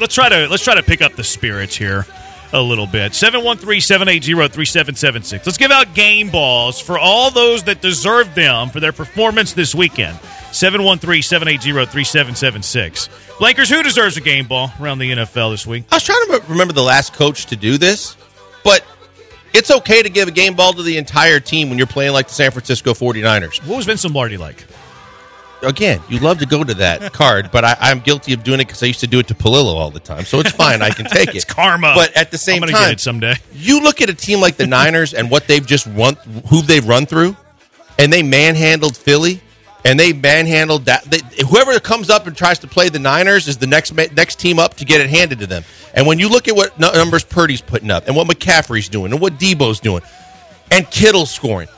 let's try to let's try to pick up the spirits here a little bit. 713-780-3776. Let's give out game balls for all those that deserve them for their performance this weekend. 713-780-3776. Blankers, who deserves a game ball around the NFL this week? I was trying to remember the last coach to do this, but it's okay to give a game ball to the entire team when you're playing like the San Francisco 49ers. What was Vince Lombardi like? Again, you love to go to that card, but I, I'm guilty of doing it because I used to do it to Palillo all the time. So it's fine. I can take it. It's karma. But at the same I'm gonna time, get it someday. you look at a team like the Niners and what they've just run, who they've run through, and they manhandled Philly, and they manhandled that. They, whoever comes up and tries to play the Niners is the next next team up to get it handed to them. And when you look at what numbers Purdy's putting up, and what McCaffrey's doing, and what Deebo's doing, and Kittle's scoring.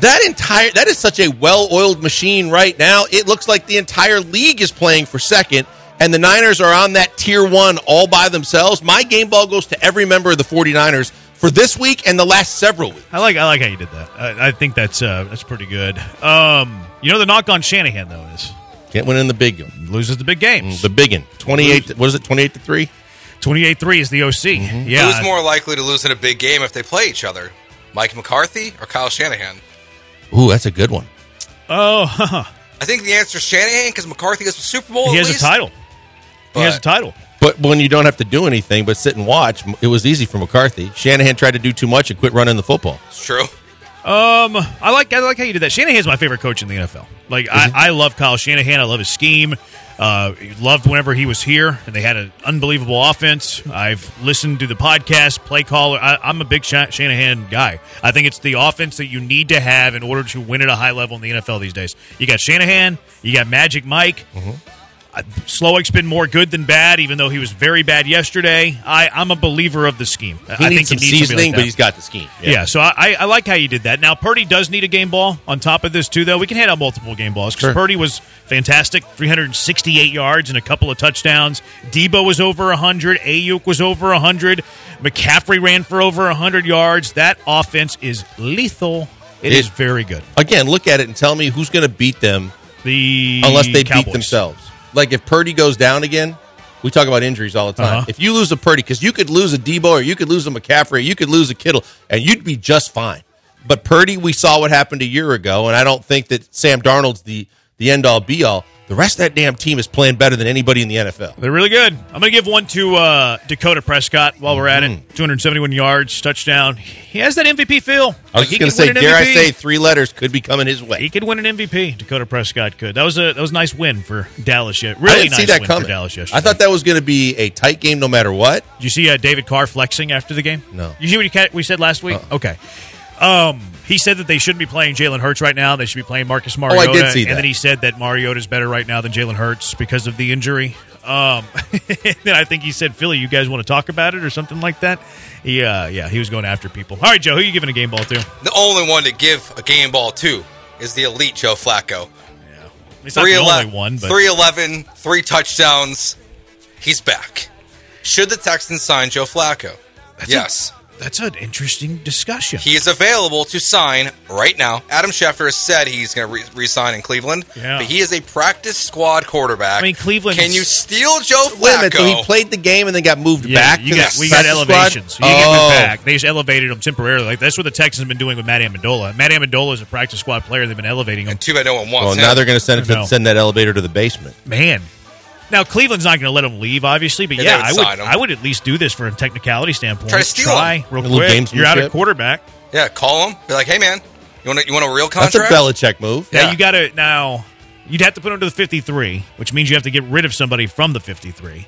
That entire that is such a well-oiled machine right now. It looks like the entire league is playing for second and the Niners are on that tier 1 all by themselves. My game ball goes to every member of the 49ers for this week and the last several weeks. I like I like how you did that. I, I think that's uh, that's pretty good. Um, you know the knock on Shanahan though is Can't win in the big one. loses the big games. The big one. 28 what is it? 28 to 3? Twenty eight three is the OC. Mm-hmm. Yeah, Who's more likely to lose in a big game if they play each other? Mike McCarthy or Kyle Shanahan? Ooh, that's a good one. Oh, I think the answer is Shanahan because McCarthy has a Super Bowl. he at has a least. title. he has a title. But when you don't have to do anything but sit and watch, it was easy for McCarthy. Shanahan tried to do too much and quit running the football. It's true. Um, I like I like how you did that. Shanahan's my favorite coach in the NFL. Like I, I love Kyle Shanahan. I love his scheme. Uh, loved whenever he was here, and they had an unbelievable offense. I've listened to the podcast, play caller. I, I'm a big Shanahan guy. I think it's the offense that you need to have in order to win at a high level in the NFL these days. You got Shanahan, you got Magic Mike. Uh, Uh, Slowik's been more good than bad, even though he was very bad yesterday. I, I'm a believer of the scheme. He I needs some think it needs to be seasoning, like but he's got the scheme. Yeah, so I, I like how you did that. Now Purdy does need a game ball on top of this too, though. We can hand out multiple game balls because Sure. Purdy was fantastic, 368 yards and a couple of touchdowns. Deebo was over 100. Aiyuk was over 100. McCaffrey ran for over 100 yards. That offense is lethal. It- it is very good. Again, look at it and tell me who's going to beat them The unless they Cowboys. beat themselves. Like if Purdy goes down again, we talk about injuries all the time. Uh-huh. If you lose a Purdy, because you could lose a Deebo or you could lose a McCaffrey, you could lose a Kittle, and you'd be just fine. But Purdy, we saw what happened a year ago, and I don't think that Sam Darnold's the the end all be all. The rest of that damn team is playing better than anybody in the NFL. They're really good. I'm going to give one to uh, Dakota Prescott while we're at it. 271 yards, touchdown. He has that MVP feel. I was Like, going to say, dare I say, three letters could be coming his way. He could win an MVP. Dakota Prescott could. That was a that was a nice win for Dallas. Yet I really nice win coming. for Dallas yesterday. I thought that was going to be a tight game no matter what. Did you see uh, David Carr flexing after the game? No. Uh-uh. You see what he we said last week? Okay. Um, he said that they shouldn't be playing Jalen Hurts right now. They should be playing Marcus Mariota. Oh, I did see that. And then he said that Mariota is better right now than Jalen Hurts because of the injury. Um, then I think he said, Philly, you guys want to talk about it or something like that? Yeah, yeah, he was going after people. All right, Joe, who are you giving a game ball to? The only one to give a game ball to is the elite Joe Flacco. Yeah. It's not the only one, but 311, three touchdowns. He's back. Should the Texans sign Joe Flacco? yes. That's an interesting discussion. He is available to sign right now. Adam Schefter has said he's going to re- resign in Cleveland. Yeah. But he is a practice squad quarterback. I mean, Cleveland. Can you steal Joe Wait a minute, so he played the game and then got moved Yeah, back you to got, the we got practice squad? elevations. You get Oh. moved back. They just elevated him temporarily. Like that's what the Texans have been doing with Matt Ammendola. Matt Ammendola is a practice squad player. They've been elevating him. And too bad no one wants. Well, wants now they're going to send I send that elevator to the basement. Man. Now Cleveland's not going to let him leave, obviously, but Yeah, yeah, they I would would. him. I would at least do this for a technicality standpoint. Try to steal Try him. real A little quick. You're out of quarterback. Yeah, call him. Be like, hey, man, you want a, you want a real contract? That's a contract? Belichick move. Now Yeah. you got to now. You'd have to put him to the 53, which means you have to get rid of somebody from the 53.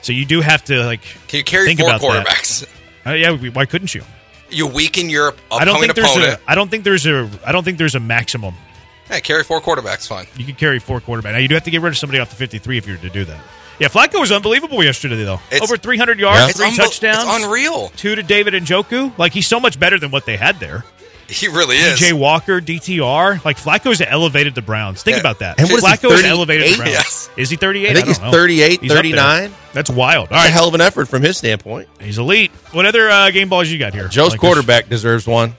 So you do have to like. Can you carry Think four about that. quarterbacks? Uh, yeah, why couldn't you? You weaken your upcoming I don't think there's opponent. a. I don't think there's a. I don't think there's a maximum. Hey, carry four quarterbacks, fine. You can carry four quarterbacks. Now you do have to get rid of somebody off the 53 if you're to do that. Yeah, Flacco was unbelievable yesterday though. It's- Over 300 yards, It's three unbe- touchdowns, It's unreal. two to David Njoku. Like he's so much better than what they had there. He really is. Jay Walker, DTR. Like Flacco's elevated the Browns. Think Yeah. about that. And what is he, Flacco has elevated the Browns. Yes. Is he 38? I think don't he's know. 38, He's 39. That's wild. All right. That's a hell of an effort from his standpoint. he's elite. What other uh, game balls you got here? Joe's Like, quarterback deserves one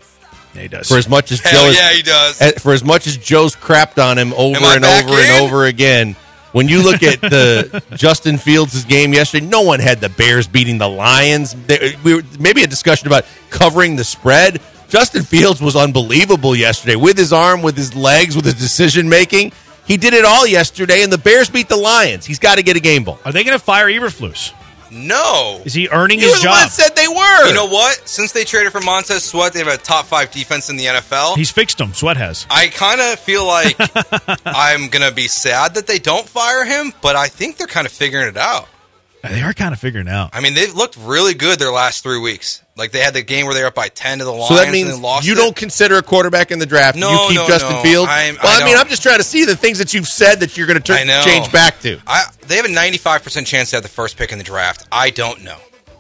Yeah, he does. for as much as Hell Joe yeah, he does. eh, for as much as Joe's crapped on him over and back over and over again. When you look at the Justin Fields' game yesterday, no one had the Bears beating the Lions. There, we were, maybe a discussion about covering the spread. Justin Fields was unbelievable yesterday with his arm, with his legs, with his decision making. He did it all yesterday, and the Bears beat the Lions. He's got to get a game ball. Are they going to fire Eberflus? No. Is he earning You his were the one job? that said they were. You know what? Since they traded for Montez Sweat, they have a top five defense in the NFL. He's fixed them. Sweat has. I kind of feel like I'm going to be sad that they don't fire him, but I think they're kind of figuring it out. They are kind of figuring out. I mean, they've looked really good their last three weeks. Like they had the game where they were up by ten to the Lions So that means then lost. you it. don't consider a quarterback in the draft. No, you keep no, Justin no. Fields. I'm- well, I I, mean. I'm just trying to see the things that you've said that you're going to I know. change back to. I, they have a 95 percent chance to have the first pick in the draft. I don't know.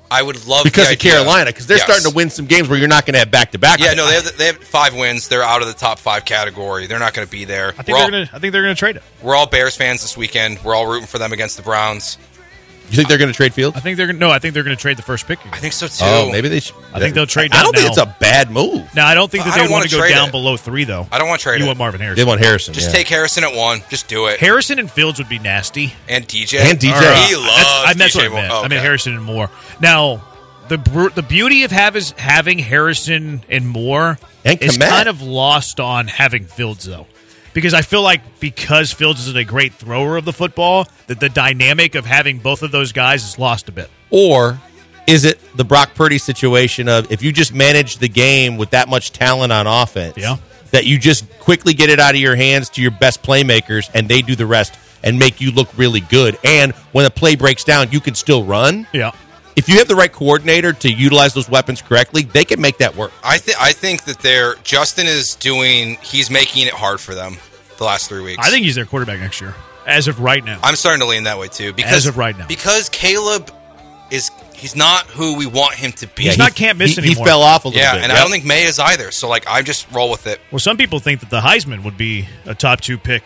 I would love because the of idea. Carolina, because they're Yes. starting to win some games where you're not going to have back to back. Yeah, no, they have they have five wins. They're out of the top five category. They're not going to be there. I think we're, they're going to. I think they're going to trade it. we're all Bears fans this weekend. We're all rooting for them against the Browns. You think they're going to trade Fields? I think they're going. No, I think they're going to trade the first pick. I think so too. Oh, maybe they. Should, I think they'll trade I don't down think it's a bad move. Now I don't think that I they want wanna go down it. below three though. I don't want to trade You it. want Marvin Harrison? They Harrison? want Harrison. Just yeah. take Harrison at one. Just do it. Harrison and Fields would be nasty. and DJ And DJ. Or, uh, He loves I, that's what DJ I meant. Moore. I meant Okay. Harrison and Moore. Now, the br- the beauty of have is having Harrison and Moore And is Kmet. kind of lost on having Fields though. Because I feel like because Fields isn't a great thrower of the football, that the dynamic of having both of those guys is lost a bit. Or is it the Brock Purdy situation of if you just manage the game with that much talent on offense, Yeah. that you just quickly get it out of your hands to your best playmakers and they do the rest and make you look really good. And when a play breaks down, you can still run. Yeah. If you have the right coordinator to utilize those weapons correctly, they can make that work. I think I think that they're Justin is doing. He's making it hard for them the last three weeks. I think he's their quarterback next year, as of right now. I'm starting to lean that way too. Because As of right now. because Caleb is he's not who we want him to be. He's not can't miss he, anymore. He fell off a little yeah, bit. and I don't think Maye is either. So like, I just roll with it. well, some people think that the Heisman would be a top two pick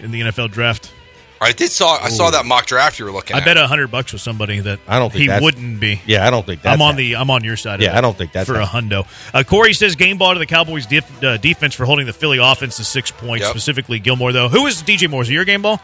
in the NFL draft. I did saw I saw that mock draft you were looking I at. bet a hundred bucks with somebody that I don't think he that's- wouldn't be. Yeah, I don't think that's I'm on happening. the I'm on your side. Of Yeah, that I don't think that's for a hundo. Uh, Corey says game ball to the Cowboys def- uh, defense for holding the Philly offense to six points. Yep. Specifically, Gilmore though. who is DJ Moore? Is it your game ball?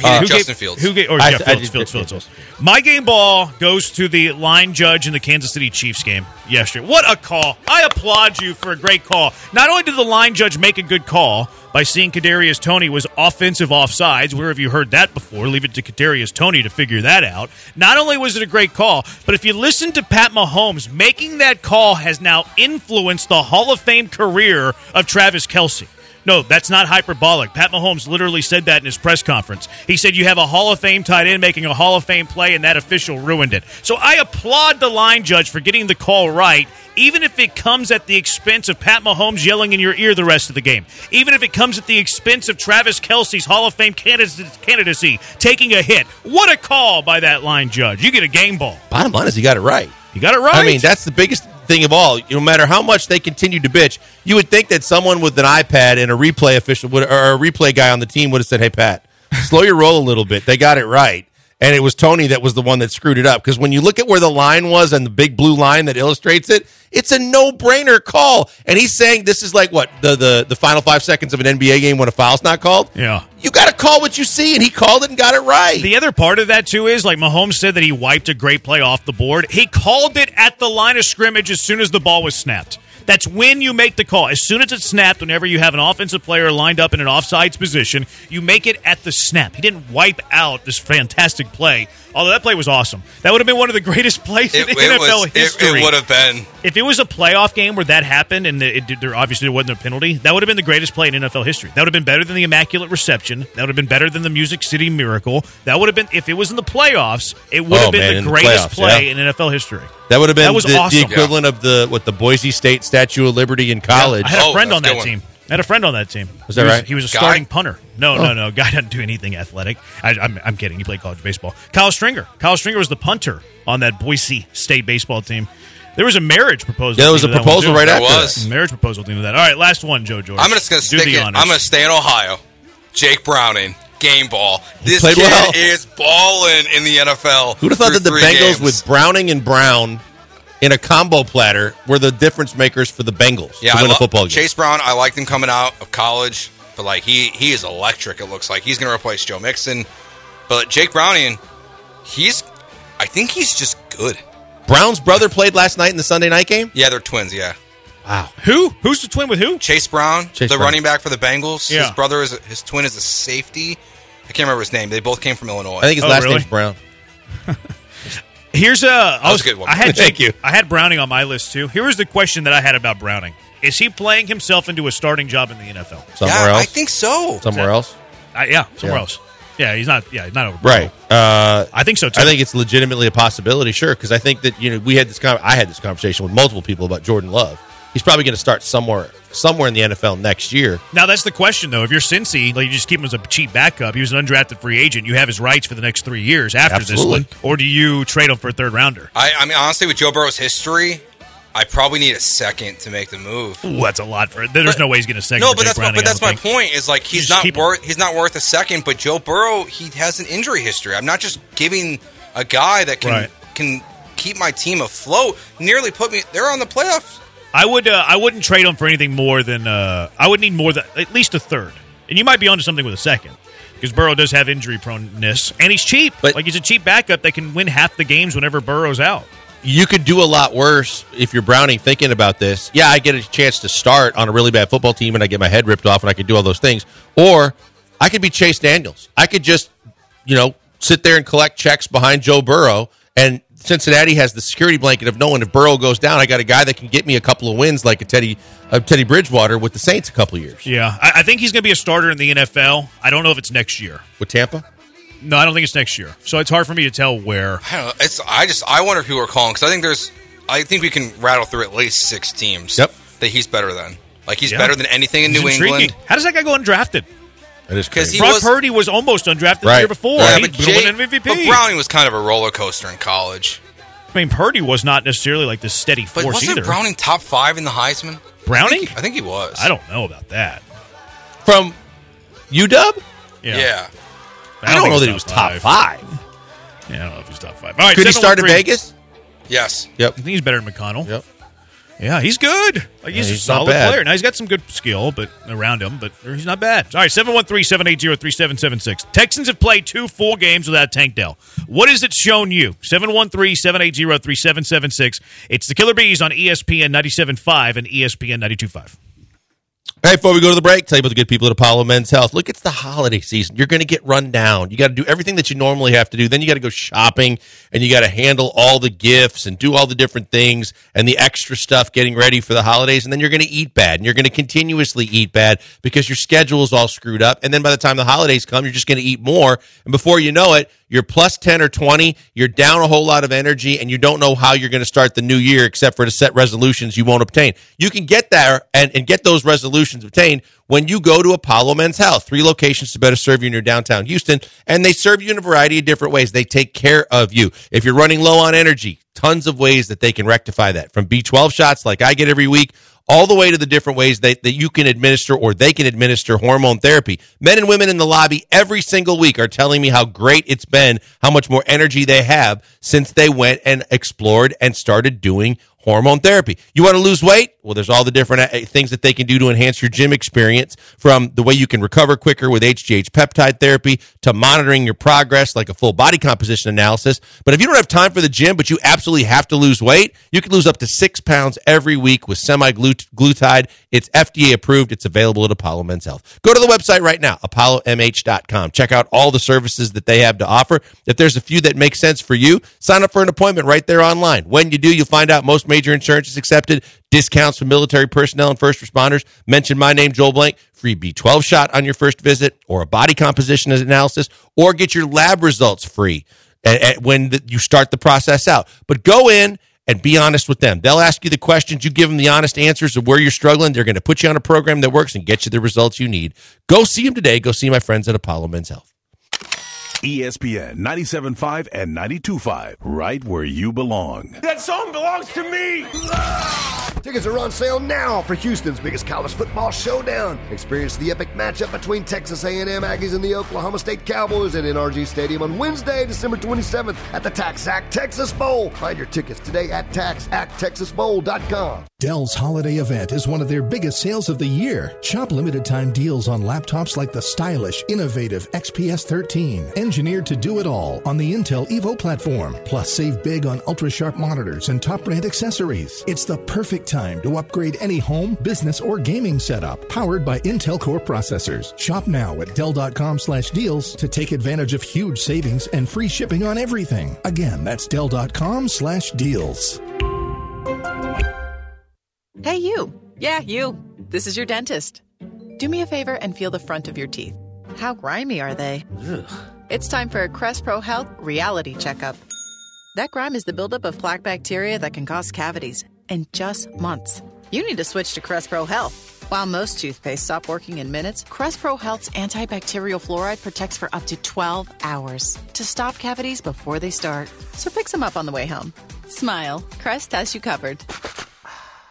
He did uh, Who Justin gave- Fields. Who gave, or I- yeah, Fields, did- Fields, yeah, Fields, Fields. Fields. My game ball goes to the line judge in the Kansas City Chiefs game yesterday. What a call! I applaud you for a great call. Not only did the line judge make a good call by seeing Kadarius Toney was offensive offsides. Where have you heard that before? Leave it to Kadarius Toney to figure that out. Not only was it a great call, but if you listen to Pat Mahomes, making that call has now influenced the Hall of Fame career of Travis Kelce. No, that's not hyperbolic. Pat Mahomes literally said that in his press conference. He said, You have a Hall of Fame tight end making a Hall of Fame play, and that official ruined it. So I applaud the line judge for getting the call right, even if it comes at the expense of Pat Mahomes yelling in your ear the rest of the game. Even if it comes at the expense of Travis Kelce's Hall of Fame candidacy, taking a hit. What a call by that line judge. You get a game ball. Bottom line is he got it right. You got it right. I mean, that's the biggest thing of all. No matter how much they continue to bitch, you would think that someone with an iPad and a replay official would, or a replay guy on the team would have said, "Hey, Pat, slow your roll a little bit." They got it right, and it was Toney that was the one that screwed it up. Because when you look at where the line was and the big blue line that illustrates it, it's a no-brainer call. And he's saying this is like what the the the final five seconds of an NBA game when a foul's not called. Yeah. you got to call what you see, and he called it and got it right. The other part of that too is like Mahomes said that he wiped a great play off the board. He called it at the line of scrimmage as soon as the ball was snapped. That's when you make the call. As soon as it's snapped, whenever you have an offensive player lined up in an offsides position, you make it at the snap. He didn't wipe out this fantastic play. Although that play was awesome. That would have been one of the greatest plays it, in it NFL was, history. it would have been. if it was a playoff game where that happened and it, it, there obviously there wasn't a penalty, that would have been the greatest play in NFL history. That would have been better than the Immaculate Reception. That would have been better than the Music City Miracle. That would have been, if it was in the playoffs, it would Oh, have been man, in the the greatest playoffs, play yeah. in NFL history. That would have been That was the, the awesome. equivalent of the what the Boise State Statue of Liberty in college. I had a Oh, friend that's on that team. I had a friend on that team. Was that he right? He was a Guy? starting punter. No, Oh. no, no. Guy doesn't do anything athletic. I, I'm, I'm kidding. He played college baseball. Kyle Stringer. Kyle Stringer was the punter on that Boise State baseball team. There was a marriage proposal. Yeah, there was a to that one, proposal right There after. was. that. Marriage proposal team to that. All right, last one, Joe George. I'm just gonna stick the it. honors. I'm gonna stay in Ohio. Jake Browning, game ball. This kid well. is balling in the NFL. Who'd have thought that the Bengals games. with Browning and Brown in a combo platter were the difference makers for the Bengals yeah, to I win lo- a football game? Chase Brown. I liked him coming out of college, but like he he is electric. It looks like he's going to replace Joe Mixon. But Jake Browning, he's I think he's just good. Brown's brother played last night in the Sunday night game. Yeah, they're twins. Yeah, Wow. Who? Who's the twin with who? Chase Brown, Chase the Brown. running back for the Bengals. Yeah. His brother is his twin is a safety. I can't remember his name. They both came from Illinois. I think his Oh, last really? name's Brown. Here's a. I was a good one. I had Thank Jake- you. I had Browning on my list too. Here was the question that I had about Browning: Is he playing himself into a starting job in the NFL? Somewhere yeah, else. I think so. Somewhere else. Uh, yeah, somewhere Yeah. else. Yeah, he's not. Yeah, he's not over. Right. Uh, I think so too. I think it's legitimately a possibility, sure, because I think that you know we had this. Con- I had this conversation with multiple people about Jordan Love. He's probably going to start somewhere, somewhere in the NFL next year. Now that's the question, though. If you're Cincy, like you just keep him as a cheap backup. He was an undrafted free agent. You have his rights for the next three years after Absolutely. this one, or do you trade him for a third rounder? I, I mean, honestly, with Joe Burrow's history, I probably need a second to make the move. Ooh, that's a lot for it. There's But- no way he's going to second. No, but Jake that's my, but that's my think. point. Is like he's not worth he's not worth a second. But Joe Burrow, he has an injury history. I'm not just giving a guy that can Right. can keep my team afloat. Nearly put me. They're on the playoffs. I would. Uh, I wouldn't trade him for anything more than. Uh, I would need more than at least a third, and you might be onto something with a second. Because Burrow does have injury proneness, and he's cheap. But- like he's a cheap backup that can win half the games whenever Burrow's out. You could do a lot worse if you're Browning thinking about this. Yeah, I get a chance to start on a really bad football team and I get my head ripped off and I could do all those things. Or I could be Chase Daniels. I could just, you know, sit there and collect checks behind Joe Burrow. And Cincinnati has the security blanket of knowing if Burrow goes down, I got a guy that can get me a couple of wins like a Teddy uh, Teddy Bridgewater with the Saints a couple of years Yeah, I, I think he's going to be a starter in the NFL. I don't know if it's next year. with Tampa. No, I don't think it's next year. So it's hard for me to tell where. I don't know. It's I just I wonder who are calling because I think there's I think we can rattle through at least six teams. Yep. That he's better than. Like he's Yeah. better than anything in He's New intriguing. England. How does that guy go undrafted? That is 'Cause crazy. he Brock was- Purdy was almost undrafted the year before. Yeah, He's but, been Jay, winning MVP. but Browning was kind of a roller coaster in college. I mean, Purdy was not necessarily like this steady But force wasn't either. Browning top five in the Heisman? Browning? I think he was. I don't know about that. From UW? Yeah. Yeah. I don't think know that he was top five. Yeah, I don't know if he's top five. All right, Could he start at 713. Vegas? Yes. Yep. I think he's better than McConnell. Yep. Yeah, he's good. Like he's, Yeah, a he's not solid bad. player. Now he's got some good skill, but around him, but he's not bad. All right, 713-780-3776. Texans have played two full games without Tank Dell. What has it shown you? 713-780-3776. It's the Killer Bees on ESPN 97.5 and ESPN 92.5. Hey, before we go to the break, tell you about the good people at Apollo Men's Health. Look, it's the holiday season. You're going to get run down. You got to do everything that you normally have to do. Then you got to go shopping and you got to handle all the gifts and do all the different things and the extra stuff getting ready for the holidays. And then you're going to eat bad and you're going to continuously eat bad because your schedule is all screwed up. And then by the time the holidays come, you're just going to eat more. And before you know it, you're plus 10 or 20, you're down a whole lot of energy, and you don't know how you're going to start the new year except for to set resolutions you won't obtain. You can get there and, and get those resolutions obtained when you go to Apollo Men's Health. Three locations to better serve you in your downtown Houston, and they serve you in a variety of different ways. They take care of you. If you're running low on energy, tons of ways that they can rectify that. From B12 shots like I get every week, all the way to the different ways that, that you can administer or they can administer hormone therapy. Men and women in the lobby every single week are telling me how great it's been, how much more energy they have since they went and explored and started doing hormone therapy. You want to lose weight? Well, there's all the different uh, things that they can do to enhance your gym experience from the way you can recover quicker with HGH peptide therapy to monitoring your progress like a full body composition analysis. But if you don't have time for the gym, but you absolutely have to lose weight, you can lose up to six pounds every week with semaglutide. It's FDA approved. It's available at Apollo Men's Health. Go to the website right now, apollomh.com. Check out all the services that they have to offer. If there's a few that make sense for you, sign up for an appointment right there online. When you do, you'll find out most major insurance is accepted, discounts for military personnel and first responders. Mention my name, Joel Blank, free B12 shot on your first visit, or a body composition analysis, or get your lab results free at, at- when the, you start the process out. But go in and be honest with them. They'll ask you the questions, you give them the honest answers of where you're struggling. They're going to put you on a program that works and get you the results you need. Go see them today. Go see my friends at Apollo Men's Health. ESPN 97.5 and 92.5, right where you belong. That song belongs to me. Tickets are on sale now for Houston's biggest college football showdown. Experience the epic matchup between Texas A&M Aggies and the Oklahoma State Cowboys at NRG Stadium on Wednesday, December 27th at the TaxAct Texas Bowl. Find your tickets today at taxacttexasbowl.com. Dell's holiday event is one of their biggest sales of the year. Shop limited time deals on laptops like the stylish, innovative XPS 13, engineered to do it all on the Intel Evo platform. Plus, save big on ultra sharp monitors and top brand accessories. It's the perfect time to upgrade any home, business, or gaming setup powered by Intel Core processors. Shop now at Dell.com slash deals to take advantage of huge savings and free shipping on everything. Again, that's Dell.com slash deals. Hey, you. Yeah, you. This is your dentist. Do me a favor and feel the front of your teeth. How grimy are they? Ugh. It's time for a Crest Pro Health reality checkup. That grime is the buildup of plaque bacteria that can cause cavities in just months. You need to switch to Crest Pro Health. While most toothpaste stop working in minutes, Crest Pro Health's antibacterial fluoride protects for up to 12 hours to stop cavities before they start. So pick some up on the way home. Smile. Crest has you covered.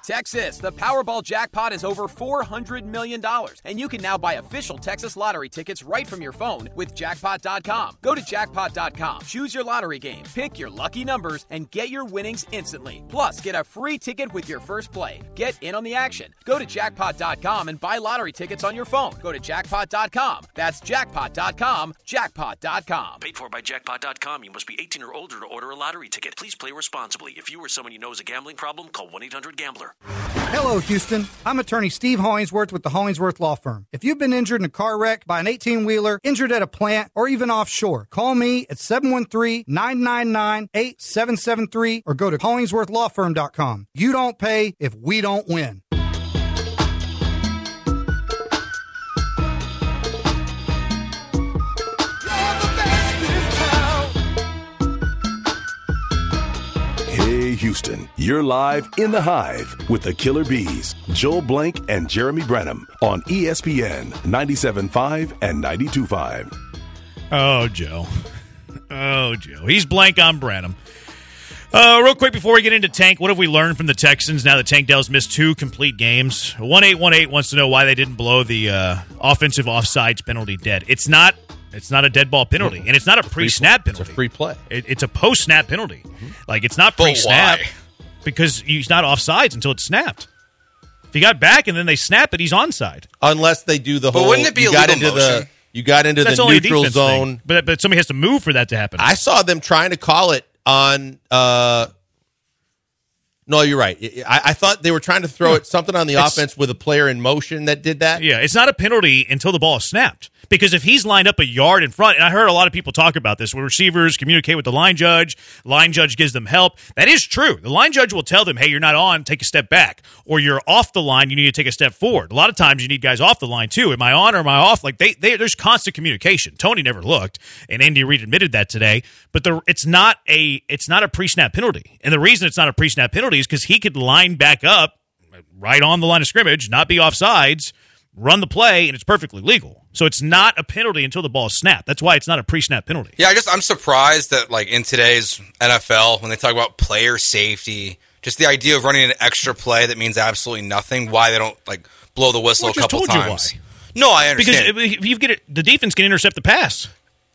Texas, the Powerball jackpot is over $400 million, and you can now buy official Texas lottery tickets right from your phone with jackpot.com. Go to jackpot.com, choose your lottery game, pick your lucky numbers, and get your winnings instantly. Plus, get a free ticket with your first play. Get in on the action. Go to jackpot.com and buy lottery tickets on your phone. Go to jackpot.com. That's jackpot.com, jackpot.com. Paid for by jackpot.com. You must be 18 or older to order a lottery ticket. Please play responsibly. If you or someone you know has a gambling problem, call 1 800 Gambler. Hello, Houston. I'm attorney Steve Hollingsworth with the Hollingsworth Law Firm. If you've been injured in a car wreck by an 18 wheeler, injured at a plant, or even offshore, call me at 713 999 8773 or go to HollingsworthLawFirm.com. You don't pay if we don't win. Houston, you're live in the hive with the Killer Bees, Joel Blank and Jeremy Branham on ESPN 97.5 and 92.5. Oh, Joe. Oh, Joe. He's blank on Branham. Uh, real quick before we get into Tank, what have we learned from the Texans now that Tank Dell's missed two complete games? 1818 wants to know why they didn't blow the uh, offensive offsides penalty dead. It's not it's not a dead ball penalty, and it's not a pre-snap penalty. It's a free play. It, it's a post-snap penalty. Like it's not pre-snap why? because he's not offsides until it's snapped. If he got back and then they snap it, he's onside. Unless they do the But whole. wouldn't it be you a got legal into the motion? you got into That's the only a neutral defense zone. thing. But but somebody has to move for that to happen. I saw them trying to call it on. uh No, you're right. I, I thought they were trying to throw it something on the It's- offense with a player in motion that did that. Yeah, it's not a penalty until the ball is snapped. Because if he's lined up a yard in front, and I heard a lot of people talk about this, where receivers communicate with the line judge, line judge gives them help. That is true. The line judge will tell them, hey, you're not on, take a step back. Or you're off the line, you need to take a step forward. A lot of times you need guys off the line too. Am I on or am I off? Like they, they there's constant communication. Toney never looked, and Andy Reid admitted that today. But the it's not a it's not a pre-snap penalty. And the reason it's not a pre-snap penalty is because he could line back up right on the line of scrimmage, not be offsides, run the play, and it's perfectly legal. So it's not a penalty until the ball is snapped. That's why it's not a pre-snap penalty. Yeah, I just I'm surprised that like in today's NFL when they talk about player safety, just the idea of running an extra play that means absolutely nothing, why they don't like blow the whistle Well, a couple times. No, I understand Because if you get it, the defense can intercept the pass,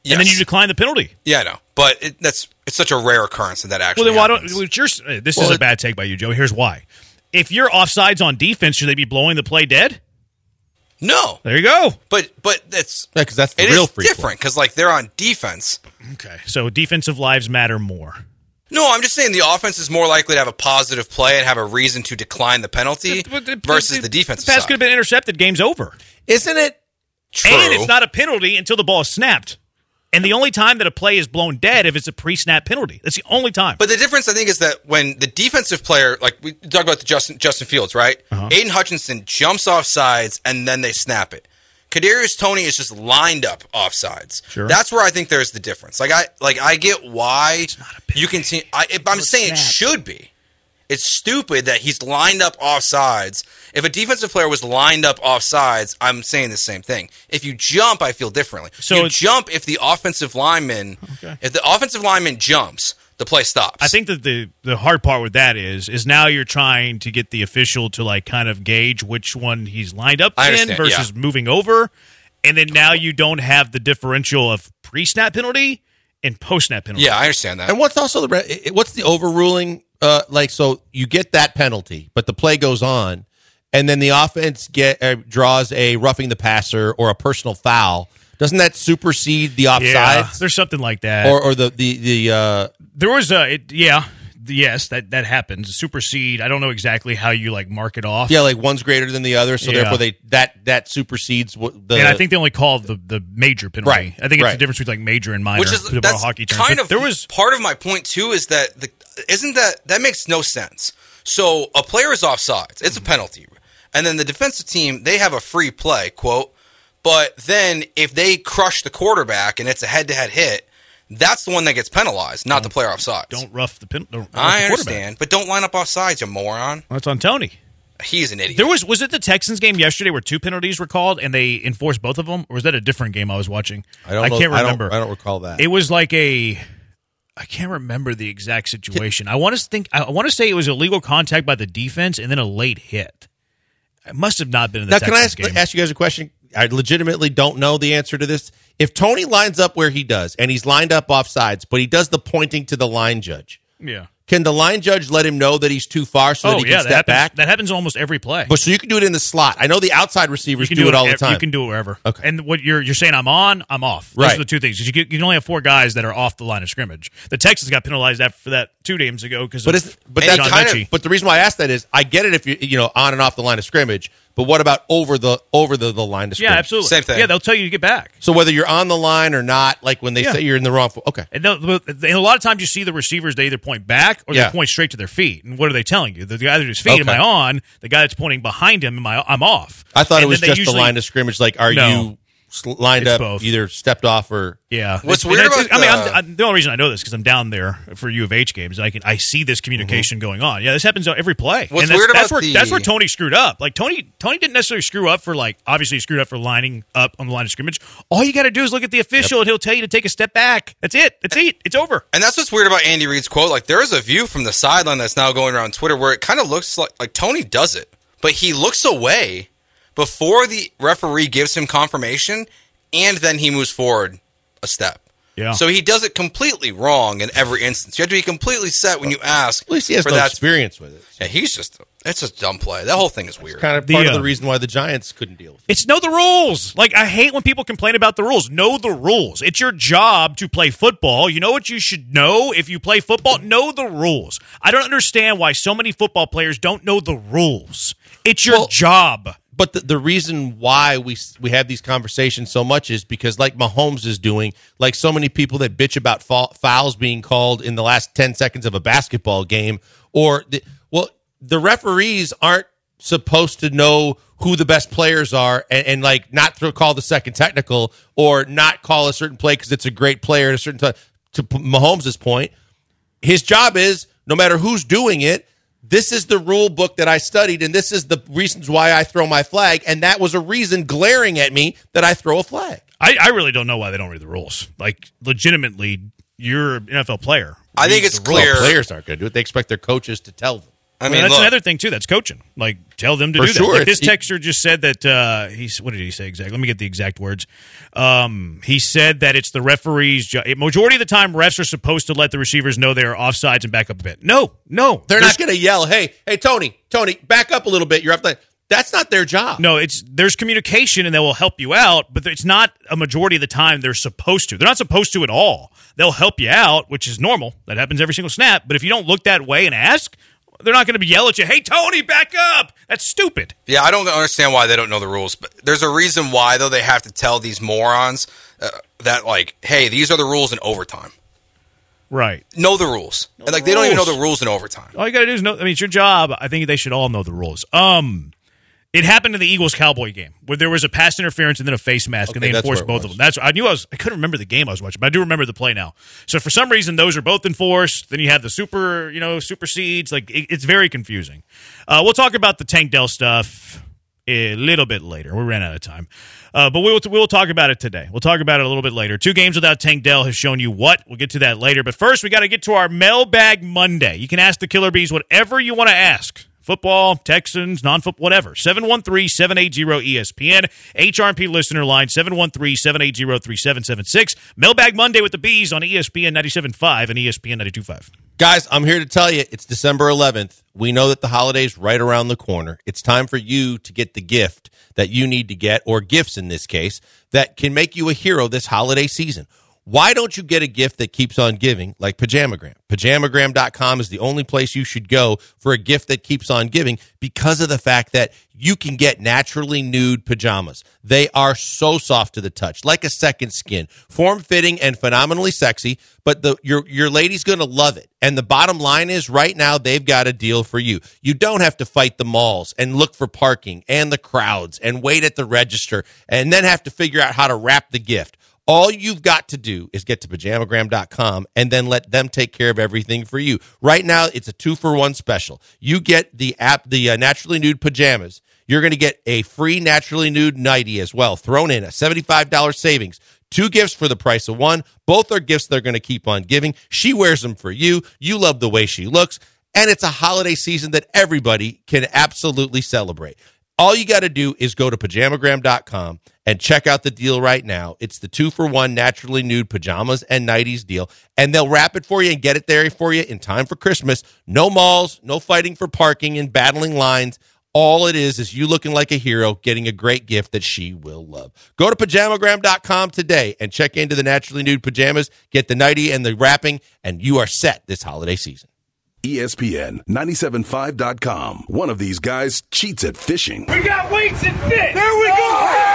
and then you decline the penalty. yeah, I know, but it, that's it's such a rare occurrence that that Well, actually. then why happens. don't? Well, you're, this Well, is a bad take by you, Joe. Here's why: if you're offsides on defense, should they be blowing the play dead? No, There you go. but but that's Yeah, because that's the it real is free different because like they're on defense. Okay, so defensive lives matter more. No, I'm just saying the offense is more likely to have a positive play and have a reason to decline the penalty But the- versus the, defense. The pass side. could have been intercepted. Game's over. Isn't it? True. And it's not a penalty until the ball is snapped. And the only time that a play is blown dead if it's a pre-snap penalty. That's the only time. But the difference, I think, is that when the defensive player, like we talk about the Justin Justin Fields, right? Uh-huh. Aidan Hutchinson jumps off sides and then they snap it. Kadarius Toney is just lined up off sides. Sure. That's where I think there's the difference. Like I like I get why you can see. I, I'm saying it should be. It's stupid that he's lined up off sides. If a defensive player was lined up off sides, I'm saying the same thing. If you jump, I feel differently. So you jump if the offensive lineman, Okay. if the offensive lineman jumps, the play stops. I think that the the hard part with that is is now you're trying to get the official to like kind of gauge which one he's lined up I in versus yeah. moving over, and then now you don't have the differential of pre snap penalty and post snap penalty. Yeah, I understand that. And what's also the what's the overruling? Uh, like so, you get that penalty, but the play goes on, and then the offense get uh, draws a roughing the passer or a personal foul. Doesn't that supersede the yeah, offsides there's something like that. or or the the the? Uh, there was a it, yeah. Yes, that that happens. Supersede. I don't know exactly how you like mark it off. yeah, like one's greater than the other, so Yeah. therefore they that that supersedes what the. and I think they only called the the major penalty. Right, I think it's right. the difference between like major and minor. Which is football that's hockey terms. kind But of there was part of my point too. Is that the isn't that that makes no sense. So a player is offsides. It's a mm-hmm. penalty, and then the defensive team they have a free play quote. But then if they crush the quarterback and it's a head to head hit, that's the one that gets penalized, not the player offsides. don't rough the pin. Don't rough I the understand, but don't line up offsides, you moron. That's on Toney. He's an idiot. There was was it the Texans game yesterday where two penalties were called and they enforced both of them, or was that a different game I was watching? I don't. know, can't I don't- remember. I don't, recall that. It was like a. I can't remember the exact situation. I want to think. I want to say it was illegal contact by the defense and then a late hit. It must have not been in the now, can I ask, game. ask you guys a question? I legitimately don't know the answer to this. If Toney lines up where he does, and he's lined up off sides, but he does the pointing to the line judge, yeah. can the line judge let him know that he's too far so that oh he yeah, can that step happens. back? That happens almost every play. But so you can do it in the slot. I know the outside receivers do, can it all the time. You can do it wherever. Okay. And what you're you're saying, I'm on, I'm off. Those Right. are the two things. You, can, you can only have four guys that are off the line of scrimmage. The Texans got penalized after for that two games ago because but of it's, but And that's he kind kind of. But the reason why I asked that is I get it if you you know on and off the line of scrimmage. But what about over the over the, the line of scrimmage? yeah, absolutely. Same thing. Yeah, they'll tell you to get back. So whether you're on the line or not, like when they Yeah. say you're in the wrong, okay. And, and a lot of times you see the receivers, they either point back or Yeah. they point straight to their feet. And what are they telling you? The guy that his feet, am I on? The guy that's pointing behind him, am I, I'm off. I thought And it was just usually- the line of scrimmage. Like, are No. you lined It's up, both. either stepped off or? Yeah. What's And weird that's- about I mean, the- I'm, i the only reason I know this because I'm down there for U of H games. I can I see this communication going on. Yeah, this happens every play. What's and that's, weird that's about where that's where Toney screwed up. Like Toney Toney didn't necessarily screw up for like obviously he screwed up for lining up on the line of scrimmage. All you got to do is look at the official and he'll tell you to take a step back. That's it. That's it. It's over. And that's what's weird about Andy Reid's quote. Like there is a view from the sideline that's now going around Twitter where it kind of looks like like Toney does it, but he looks away before the referee gives him confirmation, and then he moves forward a step. Yeah. So he does it completely wrong in every instance. You have to be completely set when you ask. At least he has for no that. experience with it. Yeah, he's just it's a dumb play. That whole thing is weird. Kind of The, part of uh, the reason why the Giants couldn't deal with it. It's know the rules. Like I hate when people complain about the rules. Know the rules. It's your job to play football. You know what you should know if you play football? Know the rules. I don't understand why so many football players don't know the rules. It's your Well- job. But the, the reason why we we have these conversations so much is because, like Mahomes is doing, like so many people that bitch about fouls being called in the last ten seconds of a basketball game, or the, well, the referees aren't supposed to know who the best players are and, and like not throw, call the second technical or not call a certain play because it's a great player at a certain time. To Mahomes' point, his job is no matter who's doing it this is the rule book that i studied and this is the reasons why i throw my flag and that was a reason glaring at me that i throw a flag I, I really don't know why they don't read the rules. Like legitimately, you're an NFL player. I think it's the rules. clear. players aren't going to do it they expect their coaches to tell them I mean, mean, that's look, another thing too. That's coaching. Like, tell them to do sure, that. Like, this texter just said that uh, he's. What did he say exactly? Let me get the exact words. Um, he said that it's the referees. Jo- majority of the time, refs are supposed to let the receivers know they are offsides and back up a bit. No, no, they're not going to yell hey hey toney toney back up a little bit you're up there that's not their job No, it's there's communication and they will help you out, but it's not a majority of the time they're supposed to. They're not supposed to at all. They'll help you out, which is normal. That happens every single snap. But if you don't look that way and ask, they're not going to be yell at you. Hey, Toney, back up. That's stupid. Yeah, I don't understand why they don't know the rules, but there's a reason why though they have to tell these morons uh, that like, hey, these are the rules in overtime. Right. Know the rules, and like they don't even know the rules in overtime. All you got to do is know. I mean, it's your job. I think they should all know the rules. Um, it happened in the Eagles Cowboy game where there was a pass interference and then a face mask, and they enforced both of them. That's I knew I was. I couldn't remember the game I was watching, but I do remember the play now. So for some reason, those are both enforced. Then you have the super, you know, supersedes. Like it, it's very confusing. Uh, we'll talk about the Tank Dell stuff a little bit later. We ran out of time, uh, but we'll we'll talk about it today. We'll talk about it a little bit later. Two games without Tank Dell has shown you what. We'll get to that later. But first, we got to get to our mailbag Monday. You can ask the Killer Bees whatever you want to ask. Football, Texans, non football, whatever. 713 780 ESPN. HRP listener line 713 780 3776. Mailbag Monday with the Bees on ESPN 97.5 and ESPN 92.5. Guys, I'm here to tell you it's December 11th. We know that the holiday's right around the corner. It's time for you to get the gift that you need to get, or gifts in this case, that can make you a hero this holiday season. Why don't you get a gift that keeps on giving like Pajamagram? Pajamagram.com is the only place you should go for a gift that keeps on giving because of the fact that you can get naturally nude pajamas. They are so soft to the touch, like a second skin, form fitting and phenomenally sexy, but the your your lady's going to love it. And the bottom line is right now they've got a deal for you. You don't have to fight the malls and look for parking and the crowds and wait at the register and then have to figure out how to wrap the gift. All you've got to do is get to pajamagram.com and then let them take care of everything for you. Right now, it's a two for one special. You get the app, the uh, naturally nude pajamas. You're going to get a free naturally nude nightie as well, thrown in a $75 savings. Two gifts for the price of one. Both are gifts they're going to keep on giving. She wears them for you. You love the way she looks. And it's a holiday season that everybody can absolutely celebrate. All you got to do is go to pajamagram.com and check out the deal right now. It's the two for one naturally nude pajamas and nighties deal, and they'll wrap it for you and get it there for you in time for Christmas. No malls, no fighting for parking and battling lines. All it is is you looking like a hero, getting a great gift that she will love. Go to pajamagram.com today and check into the naturally nude pajamas, get the nightie and the wrapping, and you are set this holiday season. ESPN 975.com. One of these guys cheats at fishing. We got weights and fit. There we go.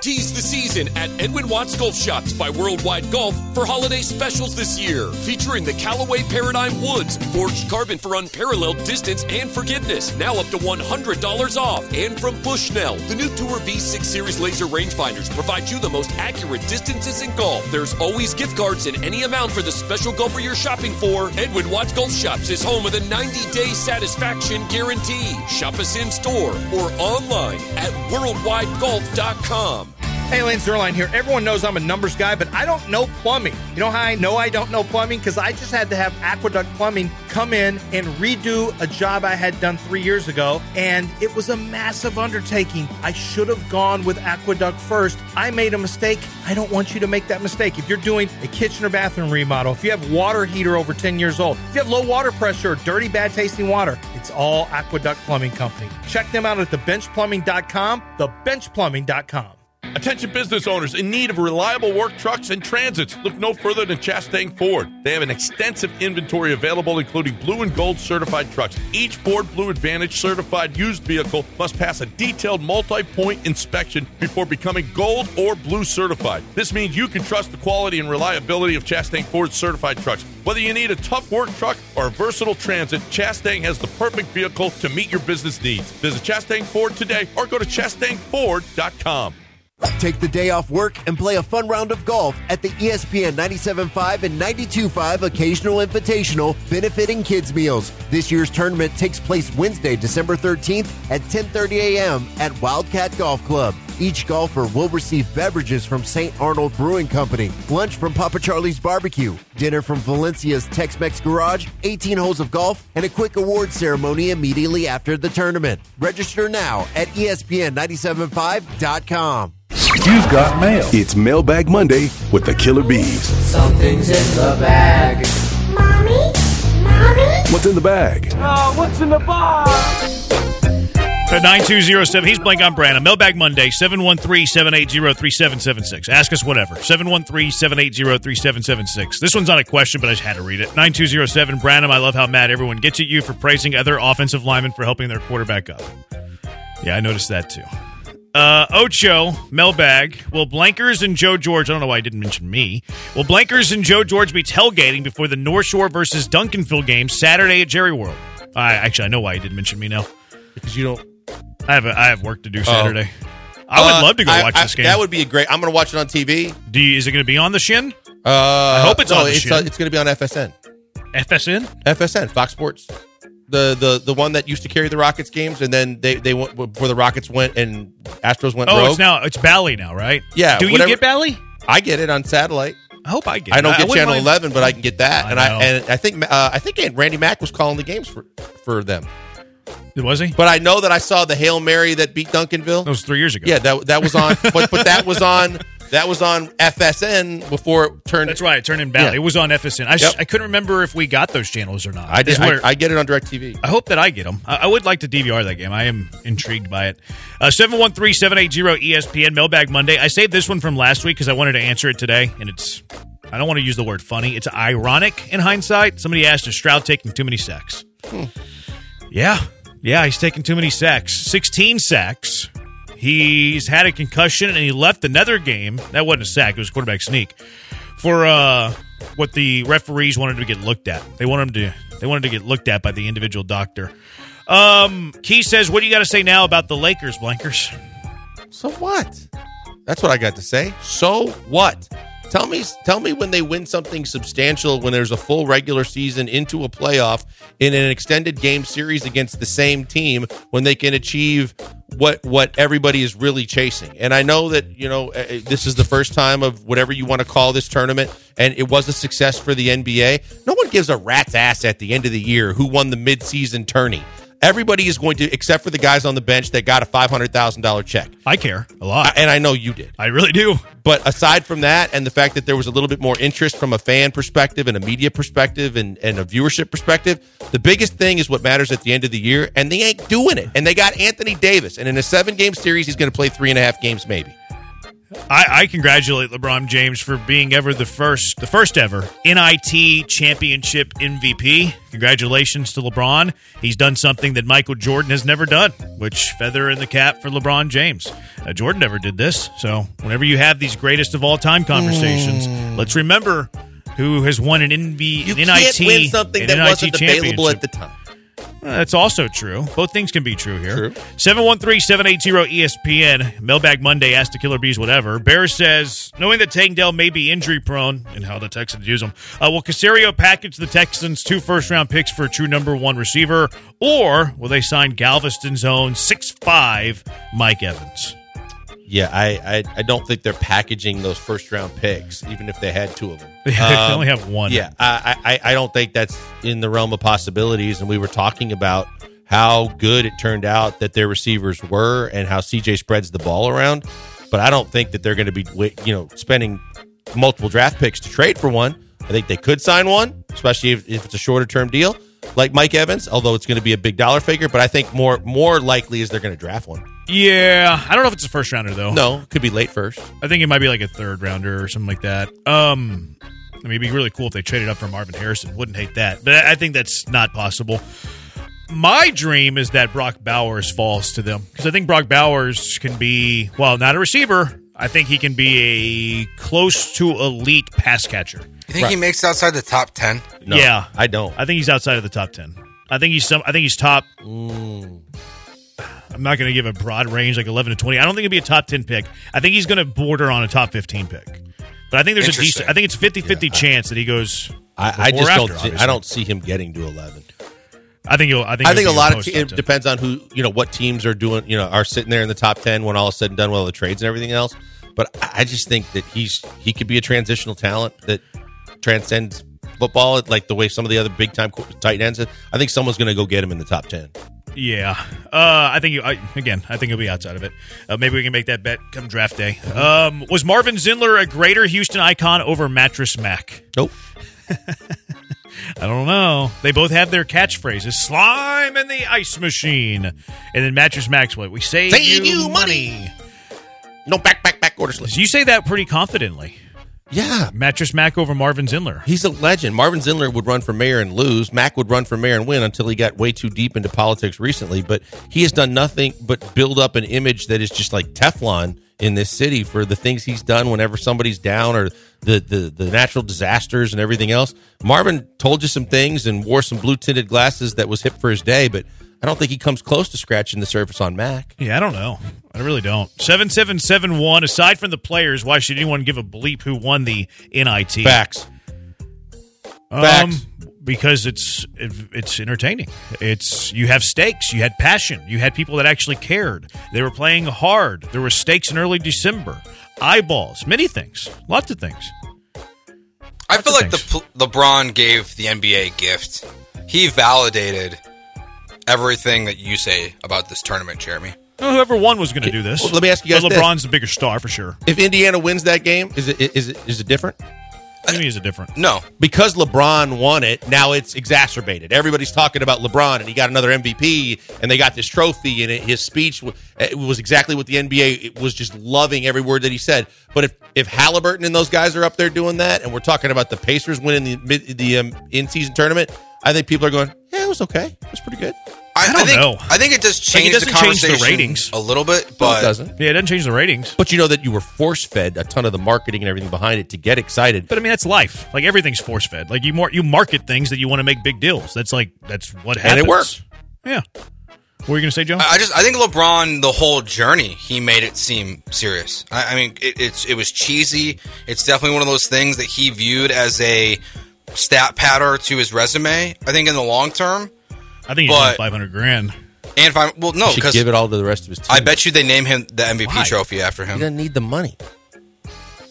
Tease the season at Edwin Watts Golf Shops by Worldwide Golf for holiday specials this year. Featuring the Callaway Paradigm Woods, forged carbon for unparalleled distance and forgiveness. Now up to $100 off. And from Bushnell, the new Tour V6 Series laser rangefinders provide you the most accurate distances in golf. There's always gift cards in any amount for the special golfer you're shopping for. Edwin Watts Golf Shops is home of the 90 day satisfaction guarantee. Shop us in store or online at worldwidegolf.com. Hey, Lance Zierlein here. Everyone knows I'm a numbers guy, but I don't know plumbing. You know how I know I don't know plumbing? Because I just had to have Aqueduct Plumbing come in and redo a job I had done three years ago, and it was a massive undertaking. I should have gone with Aqueduct first. I made a mistake. I don't want you to make that mistake. If you're doing a kitchen or bathroom remodel, if you have water heater over 10 years old, if you have low water pressure or dirty, bad tasting water, it's all Aqueduct Plumbing Company. Check them out at thebenchplumbing.com, thebenchplumbing.com. Attention business owners in need of reliable work trucks and transits. Look no further than Chastang Ford. They have an extensive inventory available, including blue and gold certified trucks. Each Ford Blue Advantage certified used vehicle must pass a detailed multi point inspection before becoming gold or blue certified. This means you can trust the quality and reliability of Chastang Ford certified trucks. Whether you need a tough work truck or a versatile transit, Chastang has the perfect vehicle to meet your business needs. Visit Chastang Ford today or go to chastangford.com. Take the day off work and play a fun round of golf at the ESPN 97.5 and 92.5 Occasional Invitational benefiting kids meals. This year's tournament takes place Wednesday, December 13th at 10:30 a.m. at Wildcat Golf Club. Each golfer will receive beverages from St. Arnold Brewing Company, lunch from Papa Charlie's Barbecue, dinner from Valencia's Tex-Mex Garage, 18 holes of golf, and a quick award ceremony immediately after the tournament. Register now at E ESPN975.com. You've got mail. It's Mailbag Monday with the Killer Bees. Something's in the bag. Mommy? Mommy? What's in the bag? Oh, what's in the box? At 9207, he's Blank on Branham. Mailbag Monday, 713-780-3776. Ask us whatever. 713-780-3776. This one's not a question, but I just had to read it. 9207, Branham, I love how mad everyone gets at you for praising other offensive linemen for helping their quarterback up. Yeah, I noticed that too. Uh, Ocho, Mailbag. Will Blankers and Joe George, I don't know why I didn't mention me. Will Blankers and Joe George be tailgating before the North Shore versus Duncanville game Saturday at Jerry World? I Actually, I know why he didn't mention me now. Because you don't I have a, I have work to do Saturday. I would Uh, love to go I- watch I- this game. That would be a great. I'm going to watch it on TV. Do you, is it going to be on the Shin? Uh, I hope it's on the it's, Shin. uh, it's going to be on FSN. FSN? FSN, Fox Sports. The the the one that used to carry the Rockets games, and then they they went before the Rockets went and Astros went. Oh, rogue. it's now it's Bally now, right? Yeah, Do whatever- you get Bally? I get it on satellite. I hope I get. I it. don't get wouldn't channel mind- eleven, but I can get that, I and know. I and I think uh, I think Randy Mack was calling the games for for them. Was he? But I know that I saw the hail mary that beat Duncanville. That was three years ago. Yeah, that that was on, but but that was on that was on FSN before it turned. That's right. It turned in Bally. Yeah. It was on FSN. I, Yep. I couldn't remember if we got those channels or not. I did. I, I get it on Directv. I hope that I get them. I, I would like to DVR that game. I am intrigued by it. Uh, 713 780 ESPN Mailbag Monday. I saved this one from last week because I wanted to answer it today, and it's. I don't want to use the word funny. It's ironic in hindsight. Somebody asked, is Stroud taking too many sacks? Yeah. Yeah, he's taking too many sacks. 16 sacks. He's had a concussion and he left another game. That wasn't a sack, it was a quarterback sneak. For uh what the referees wanted to get looked at. They wanted him to they wanted to get looked at by the individual doctor. Um Key says, What do you gotta say now about the Lakers, Blankers? So what? That's what I got to say. So what? Tell me, tell me when they win something substantial when there's a full regular season into a playoff in an extended game series against the same team when they can achieve what what everybody is really chasing. And I know that you know uh, this is the first time of whatever you want to call this tournament, and it was a success for the NBA. No one gives a rat's ass at the end of the year who won the midseason tourney. Everybody is going to, except for the guys on the bench that got a five hundred thousand dollar check. I care a lot. and I know you did. I really do. But aside from that, and the fact that there was a little bit more interest from a fan perspective and a media perspective and, and a viewership perspective, the biggest thing is what matters at the end of the year, and they ain't doing it. And they got Anthony Davis, and in a seven game series, he's going to play three and a half games, maybe. I, I congratulate LeBron James for being ever the first, the first ever NIT championship MVP. Congratulations to LeBron. He's done something that Michael Jordan has never done, which feather in the cap for LeBron James. Uh, Jordan never did this. So whenever you have these greatest of all time conversations, let's remember who has won an NV, You an can't NIT, win something that NIT wasn't available at the time. That's also true. Both things can be true here. True. 713-780 ESPN. Mailbag Monday, ask the Killer Bees, whatever. Bear says, knowing that Tank Dell may be injury prone and how the Texans use him, uh, will Caserio package the Texans two first round picks for a true number one receiver, or will they sign Galveston's own six five Mike Evans? Yeah, I, I I don't think they're packaging those first round picks, even if they had two of them. They Um, only have one. Yeah, I, I I don't think that's in the realm of possibilities. And we were talking about how good it turned out that their receivers were, and how CJ spreads the ball around. But I don't think that they're going to be you know spending multiple draft picks to trade for one. I think they could sign one, especially if, if it's a shorter term deal, like Mike Evans. Although it's going to be a big dollar figure, but I think more more likely is they're going to draft one. Yeah, I don't know if it's a first rounder though. No, could be late first. I think it might be like a third rounder or something like that. Um, I mean, it'd be really cool if they traded up for Marvin Harrison. Wouldn't hate that, but I think that's not possible. My dream is that Brock Bowers falls to them because I think Brock Bowers can be well, not a receiver. I think he can be a close to elite pass catcher. You think he makes outside the top ten? yeah, I don't. I think he's outside of the top ten. I think he's some. I think he's top. I'm not going to give a broad range like 11 to 20. I don't think it'd be a top 10 pick. I think he's going to border on a top 15 pick. But I think there's a Interesting. decent. I think it's 50 50 chance that he goes. I, I before just after, don't. See, obviously. I don't see him getting to eleven. I think. you'll. I think. I think a lot of te- it 10. depends on who you know what teams are doing. You know, are sitting there in the top ten when all is said and done with all the trades and everything else. But I I just think that he's he could be a transitional talent that transcends football, like the way some of the other big time tight ends. I think someone's going to go get him in the top ten. Yeah, uh, I think you, I, again. I think he'll be outside of it. Uh, maybe we can make that bet come draft day. Um, was Marvin Zindler a greater Houston icon over Mattress Mac? Nope. I don't know. They both have their catchphrases: "Slime and the Ice Machine," and then Mattress Mac's what we save, Save you money. No back back back order slip. You say that pretty confidently. Yeah, Mattress Mac over Marvin Zindler. He's a legend. Marvin Zindler would run for mayor and lose. Mac would run for mayor and win until he got way too deep into politics recently. But he has done nothing but build up an image that is just like Teflon in this city for the things he's done whenever somebody's down or the, the, the natural disasters and everything else. Marvin told you some things and wore some blue tinted glasses that was hip for his day, but I don't think he comes close to scratching the surface on Mac. Yeah, I don't know. I really don't. Seven seven seven one. Aside from the players, why should anyone give a bleep who won the NIT? Facts. Um, Facts. because it's it, it's entertaining. It's you have stakes, you had passion, you had people that actually cared. They were playing hard. There were stakes in early December, eyeballs, many things, lots of things. I feel like the pl- LeBron gave the NBA a gift. He validated everything that you say about this tournament, Jeremy. Well, whoever won was going to do this. Well, let me ask you guys But this. LeBron's the bigger star for sure. If Indiana wins that game, is it is it is it different? Mean, is it different? No, because LeBron won it. Now it's exacerbated. Everybody's talking about LeBron, and he got another MVP, and they got this trophy, and it, his speech w- was exactly what the NBA it was just loving every word that he said. But if if Halliburton and those guys are up there doing that, and we're talking about the Pacers winning the mid, the um, in season tournament, I think people are going, yeah, it was okay, it was pretty good. I, don't think, know. I think it does Like, it change the doesn't change the ratings. a little bit, No, but it doesn't. Yeah, it doesn't change the ratings. But you know that you were force fed a ton of the marketing and everything behind it to get excited. But I mean, that's life. Like everything's force fed. Like you more you market things that you want to make big deals. That's like that's what happens. And it works. Yeah. What were you going to say, Joe? I I just I think LeBron the whole journey he made it seem serious. I, I mean it, it's it was cheesy. It's definitely one of those things that he viewed as a stat patter to his resume. I think in the long term, I think he's but- worth five hundred grand. and if I well no He should because give it all to the rest of his team. I bet you they name him the MVP Why? trophy after him. he him. doesn't need the money.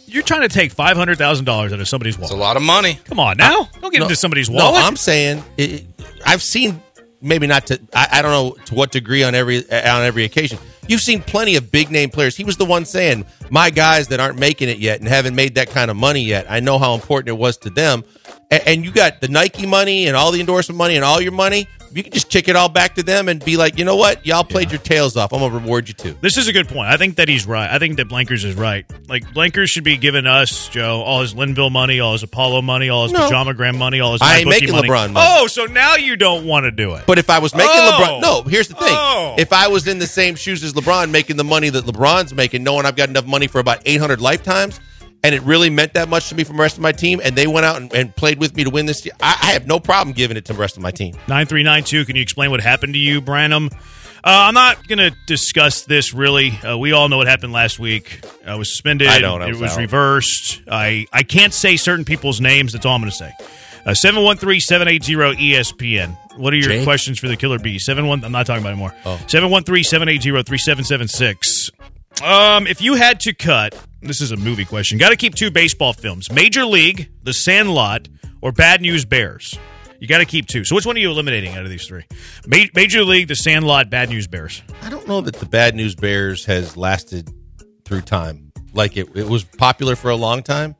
You're trying to take five hundred thousand dollars out of somebody's wallet. It's a wallet. lot of money. Come on now, uh, don't get No, into somebody's wallet. No, wallet. I'm saying it, it- I've seen maybe not to I, I don't know to what degree on every on every occasion. You've seen plenty of big name players. He was the one saying, "My guys that aren't making it yet and haven't made that kind of money yet. I know how important it was to them." And, and you got the Nike money and all the endorsement money and all your money. You can just kick it all back to them and be like, "You know what? Y'all played your tails off. I'm gonna reward you too." This is a good point. I think that he's right. I think that Blankers is right. Like Blankers should be giving us Joe all his Linville money, all his Apollo money, all his No. pajama gram money, all his I ain't making money. LeBron money. Oh, so now you don't want to do it. But if I was making Oh. LeBron, no. Here's the thing: Oh. if I was in the same shoes as LeBron, making the money that LeBron's making, knowing I've got enough money for about 800 lifetimes, and it really meant that much to me from the rest of my team, and they went out and, and played with me to win this, year, I, I have no problem giving it to the rest of my team. 9392, can you explain what happened to you, Branham? Uh, I'm not going to discuss this really. Uh, we all know what happened last week. I was suspended. I don't know, It was Sal. reversed. I, I can't say certain people's names. That's all I'm going to say. Uh, 713 780 ESPN. What are your Jake? questions for the Killer Bee? 71. I'm not talking about anymore. Oh. 713 780 3776. Um, if you had to cut, this is a movie question. Got to keep two baseball films: Major League, The Sandlot, or Bad News Bears. You got to keep two. So which one are you eliminating out of these three? Ma- Major League, The Sandlot, Bad News Bears. I don't know that the Bad News Bears has lasted through time. Like it, it was popular for a long time,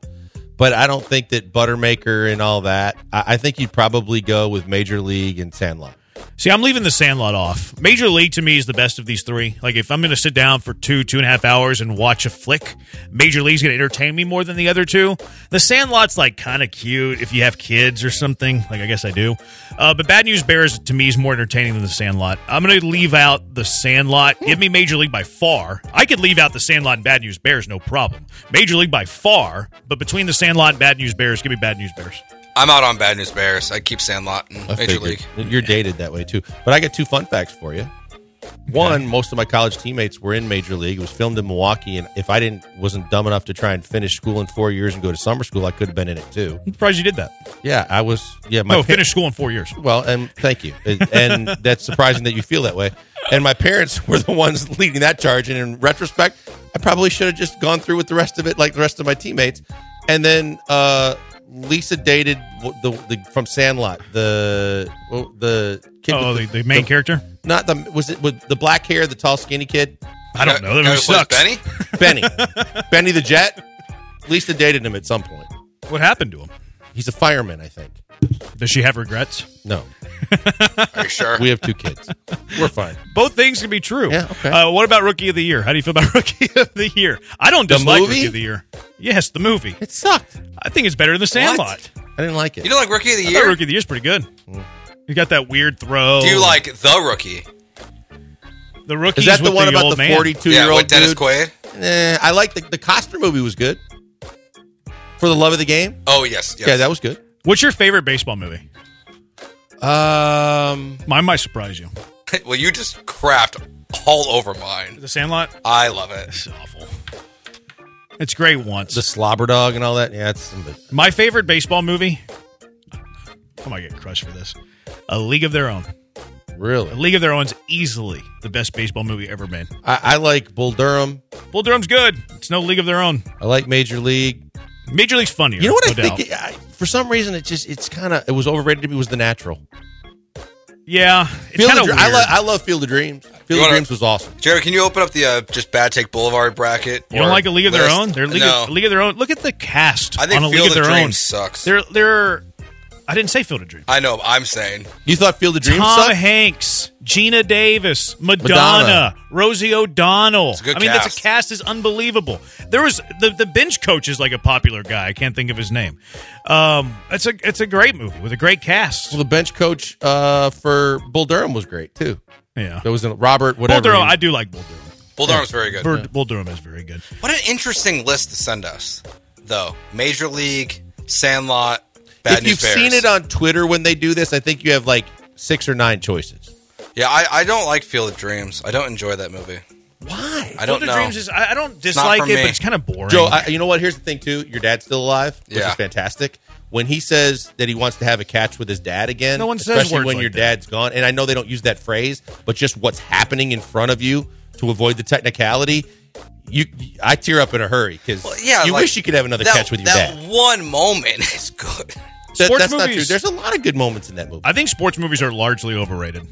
but I don't think that Buttermaker and all that. I, I think you'd probably go with Major League and Sandlot. See, I'm leaving the Sandlot off. Major League to me is the best of these three. Like, if I'm going to sit down for two, two and a half hours and watch a flick, Major League's going to entertain me more than the other two. The Sandlot's like kind of cute if you have kids or something. Like, I guess I do. Uh, but Bad News Bears to me is more entertaining than the Sandlot. I'm going to leave out the Sandlot. Give me Major League by far. I could leave out the Sandlot and Bad News Bears, no problem. Major League by far, but between the Sandlot and Bad News Bears, give me Bad News Bears. I'm out on Bad News Bears. I keep Sandlot and I Major figured. League. You're dated that way too. But I got two fun facts for you. One, most of my college teammates were in Major League. It was filmed in Milwaukee, and if I didn't wasn't dumb enough to try and finish school in four years and go to summer school, I could have been in it too. I'm surprised you did that. Yeah, I was. Yeah, my no, pa- finish school in four years. Well, and thank you. And that's surprising that you feel that way. And my parents were the ones leading that charge. And in retrospect, I probably should have just gone through with the rest of it, like the rest of my teammates. And then uh, Lisa dated the, the from Sandlot, the the kid. Oh, the, the main character? Not the was it with the black hair, the tall, skinny kid. I don't know. That Guy movie who sucks. Benny? Benny, Benny the Jet. Lisa dated him at some point. What happened to him? He's a fireman, I think. Does she have regrets? No, Are you sure? we have two kids. We're fine. Both things can be true. Yeah, okay. Uh, what about Rookie of the Year? How do you feel about Rookie of the Year? I don't The dislike movie? Rookie of the Year. Yes, the movie. It sucked. I think it's better than The Sandlot. I didn't like it. You don't like Rookie of the I thought Year? Rookie of the Year's pretty good. You got that weird throw. Do you like The Rookie? the rookie? Is that the one about the man. 42 Yeah, year old with Dennis dude? Quaid. Eh, I like the the Costner movie was good. For the love of the game. Oh yes, yes. Yeah, that was good. What's your favorite baseball movie? Um, Mine might surprise you. well, you just crapped all over mine. The Sandlot. I love it. It's awful. It's great once. the Slobber Dog and all that. Yeah, it's My favorite baseball movie. I might get crushed for this. A League of Their Own. Really? A League of Their Own's easily the best baseball movie ever made. I, I like Bull Durham. Bull Durham's good. It's no League of Their Own. I like Major League. Major League's funnier. You know what no I think? doubt. It, I, for some reason, it just it's kind of it was overrated to me. Was the natural? Yeah, it's Field kind of of I, weird. lo- I love Field of Dreams. Field of wanna- Dreams was awesome. Jared, can you open up the uh, just Bad Take Boulevard bracket? You don't or like a League of Their list? Own? They're League, no. of, League of Their Own. Look at the cast I think on a Field League of of Their Own. Dreams sucks. They're they're. I didn't say Field of Dreams. I know. I'm saying. You thought Field of Dreams Tom sucked? Hanks, Geena Davis, Madonna, Madonna. Rosie O'Donnell. It's a good I mean, that's cast. a cast is unbelievable. There was the the bench coach is like a popular guy. I can't think of his name. Um, it's a it's a great movie with a great cast. Well, the bench coach uh, for Bull Durham was great too. Yeah, There was a Robert Bull. Durham. I do like Bull Durham. Bull Durham's very good. Bull, Bull Durham is very good. What an interesting list to send us, though. Major League, Sandlot, Bad if you've Bears. seen it on Twitter when they do this, I think you have like six or nine choices. yeah, I, I don't like Field of Dreams. I don't enjoy that movie. Why? I don't Field of know. Dreams is I, I don't dislike it, me. but it's kind of boring. Joe, I, you know what? Here's the thing too. Your dad's still alive, which Yeah. is fantastic. When he says that he wants to have a catch with his dad again, No one says especially words when like your that. dad's gone, and I know they don't use that phrase, but just what's happening in front of you to avoid the technicality. You, I tear up in a hurry because Yeah, you like, wish you could have another that, catch with your that dad. one moment is good. That- Sports that's not true. movies- There's a lot of good moments in that movie. I think sports movies are largely overrated.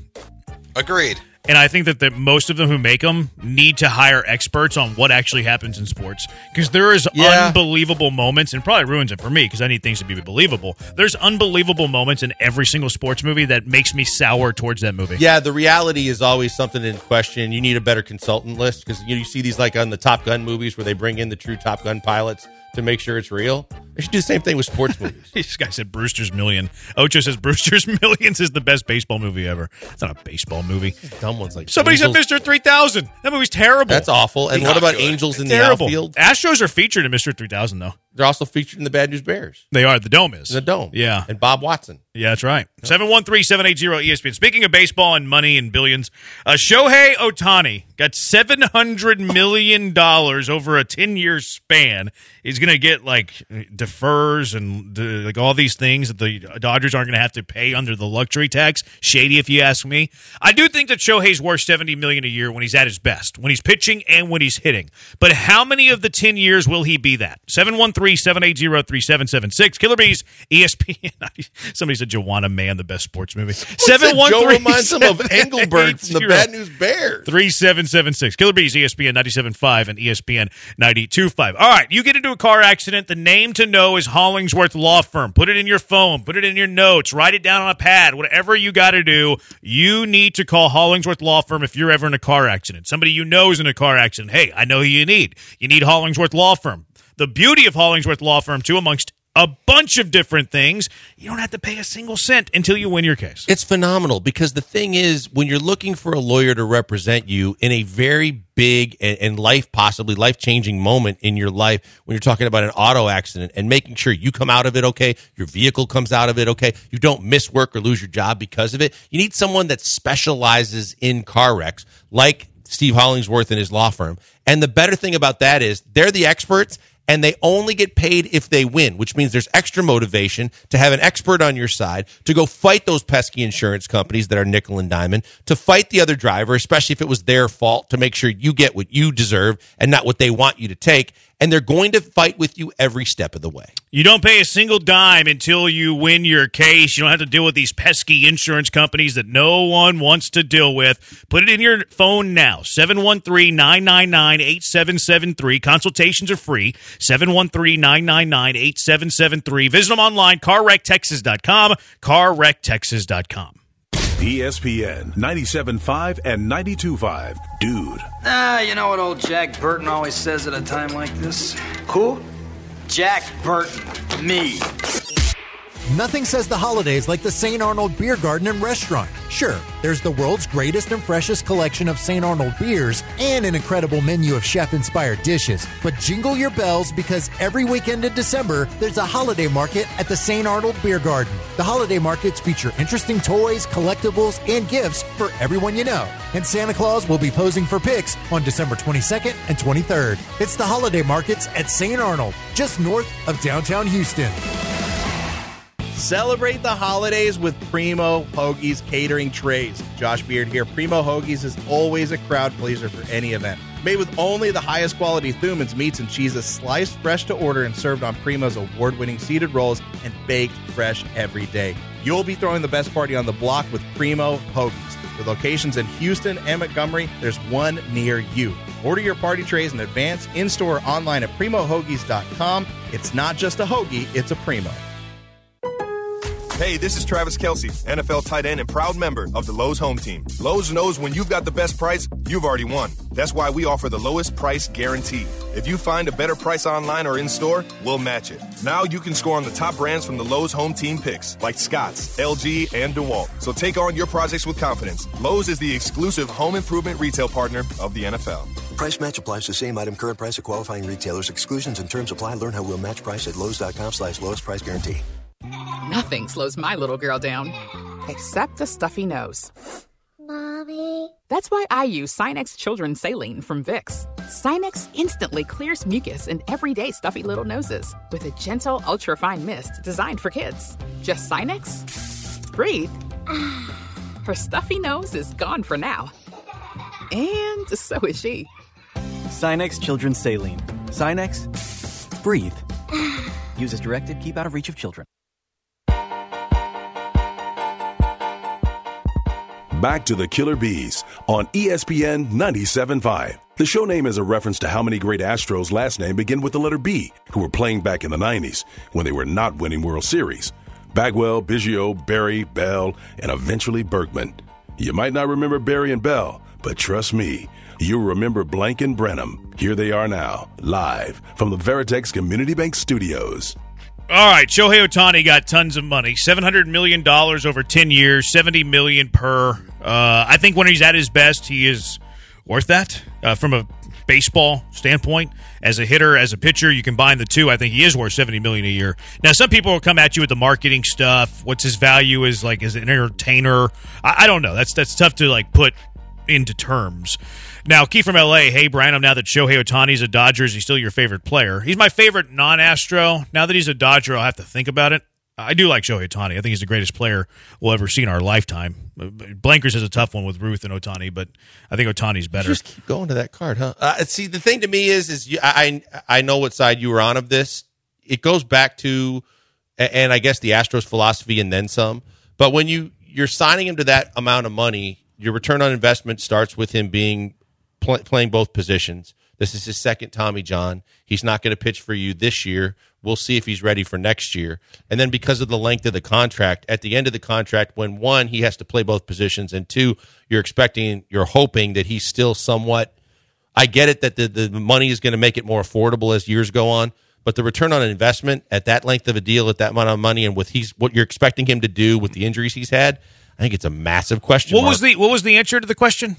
Agreed. And I think that the, most of them who make them need to hire experts on what actually happens in sports because there is Yeah. unbelievable moments, and probably ruins it for me because I need things to be believable. There's unbelievable moments in every single sports movie that makes me sour towards that movie. Yeah, the reality is always something in question. You need a better consultant list because you, you see these like on the Top Gun movies where they bring in the true Top Gun pilots to make sure it's real. They should do the same thing with sports movies. This guy said Brewster's Million. Ocho says Brewster's Millions is the best baseball movie ever. It's not a baseball movie. Dumb ones like Somebody said Mr. 3000. That movie's terrible. That's awful. And what about good. Angels in the terrible. outfield? Astros are featured in Mr. 3000, though. They're also featured in the Bad News Bears. They are. The dome is. The Dome. Yeah. And Bob Watson. Yeah, that's right. 713 780 ESPN. Speaking of baseball and money and billions, uh, Shohei Ohtani got $700 million over a 10 year span. He's going to get like defers and like all these things that the Dodgers aren't going to have to pay under the luxury tax. Shady, if you ask me. I do think that Shohei's worth $70 million a year when he's at his best, when he's pitching and when he's hitting. But how many of the 10 years will he be that? 713 780 3776. Killer Bees, ESPN. Somebody said Joanna Man, the best sports movie. Joe reminds him of Engelberg from the Bad News Bears. 3776. Killer Bees, ESPN 97.5 and ESPN 92.5. All right, you get into a car accident. The name to know is Hollingsworth Law Firm. Put it in your phone, put it in your notes, write it down on a pad, whatever you got to do. You need to call Hollingsworth Law Firm if you're ever in a car accident. Somebody you know is in a car accident. Hey, I know who you need. You need Hollingsworth Law Firm. The beauty of Hollingsworth Law Firm, too, amongst a bunch of different things, you don't have to pay a single cent until you win your case. It's phenomenal because the thing is, when you're looking for a lawyer to represent you in a very big and, life, possibly life changing moment in your life, when you're talking about an auto accident and making sure you come out of it okay, your vehicle comes out of it okay, you don't miss work or lose your job because of it, you need someone that specializes in car wrecks, like Steve Hollingsworth and his law firm. And the better thing about that is they're the experts and they only get paid if they win, which means there's extra motivation to have an expert on your side to go fight those pesky insurance companies that are nickel and diamond, to fight the other driver, especially if it was their fault, to make sure you get what you deserve and not what they want you to take. And they're going to fight with you every step of the way. You don't pay a single dime until you win your case. You don't have to deal with these pesky insurance companies that no one wants to deal with. Put it in your phone now 713 999 8773. Consultations are free. 713 999 8773. Visit them online, carwrecktexas.com, carwrecktexas.com. ESPN 97.5 and 92.5. Dude. Ah, you know what old Jack Burton always says at a time like this? Who? Jack Burton. Me. Nothing says the holidays like the St. Arnold Beer Garden and Restaurant. Sure, there's the world's greatest and freshest collection of St. Arnold beers and an incredible menu of chef inspired dishes. But jingle your bells because every weekend in December, there's a holiday market at the St. Arnold Beer Garden. The holiday markets feature interesting toys, collectibles, and gifts for everyone you know. And Santa Claus will be posing for pics on December 22nd and 23rd. It's the holiday markets at St. Arnold, just north of downtown Houston. Celebrate the holidays with Primo Hoagies catering trays. Josh Beard here. Primo Hoagies is always a crowd pleaser for any event. Made with only the highest quality Thumann's meats and cheeses, sliced fresh to order and served on Primo's award winning seeded rolls and baked fresh every day. You'll be throwing the best party on the block with Primo Hoagies. With locations in Houston and Montgomery, there's one near you. Order your party trays in advance, in store, or online at primohoagies.com. It's not just a hoagie, it's a Primo. Hey, this is Travis Kelce, NFL tight end and proud member of the Lowe's home team. Lowe's knows when you've got the best price, you've already won. That's why we offer the lowest price guarantee. If you find a better price online or in store, we'll match it. Now you can score on the top brands from the Lowe's home team picks, like Scotts, LG, and DeWalt. So take on your projects with confidence. Lowe's is the exclusive home improvement retail partner of the NFL. Price match applies to same item, current price of qualifying retailers. Exclusions and terms apply. Learn how we'll match price at Lowe's.com slash lowest price guarantee. Nothing slows my little girl down, except a stuffy nose. Mommy. That's why I use Sinex Children's Saline from Vicks. Sinex instantly clears mucus in everyday stuffy little noses with a gentle, ultra fine mist designed for kids. Just Sinex? Breathe. Her stuffy nose is gone for now. And so is she. Sinex Children's Saline. Sinex, breathe. Use as directed, keep out of reach of children. Back to the Killer Bees on ESPN 97.5. The show name is a reference to how many great Astros' last name begin with the letter B, who were playing back in the 90s when they were not winning World Series. Bagwell, Biggio, Berry, Bell, and eventually Berkman. You might not remember Berry and Bell, but trust me, you'll remember Blank and Branham. Here they are now, live from the Veritex Community Bank Studios. All right, Shohei Ohtani got tons of money, seven hundred million dollars over ten years, seventy million per. Uh, I think when he's at his best, he is worth that uh, from a baseball standpoint. As a hitter, as a pitcher, you combine the two. I think he is worth seventy million a year. Now, some people will come at you with the marketing stuff. What's his value? Is like as an entertainer? I, I don't know. That's that's tough to like put into terms. Now, Key from LA, hey Brian, I'm now that Shohei Ohtani's a Dodger, is he still your favorite player? He's my favorite non Astro. Now that he's a Dodger, I'll have to think about it. I do like Shohei Ohtani. I think he's the greatest player we'll ever see in our lifetime. Blankers is a tough one with Ruth and Ohtani, but I think Ohtani's better. Just keep going to that card, huh? Uh, see, the thing to me is, is you, I I know what side you were on of this. It goes back to, and I guess the Astros philosophy and then some. But when you you're signing him to that amount of money, your return on investment starts with him being pl- playing both positions. This is his second Tommy John. He's not going to pitch for you this year. We'll see if he's ready for next year. And then because of the length of the contract, at the end of the contract, when one, he has to play both positions, and two, you're expecting, you're hoping that he's still somewhat. I get it that the, the money is going to make it more affordable as years go on, but the return on investment at that length of a deal, at that amount of money, and with he's what you're expecting him to do with the injuries he's had, I think it's a massive question. What mark. was the what was the answer to the question?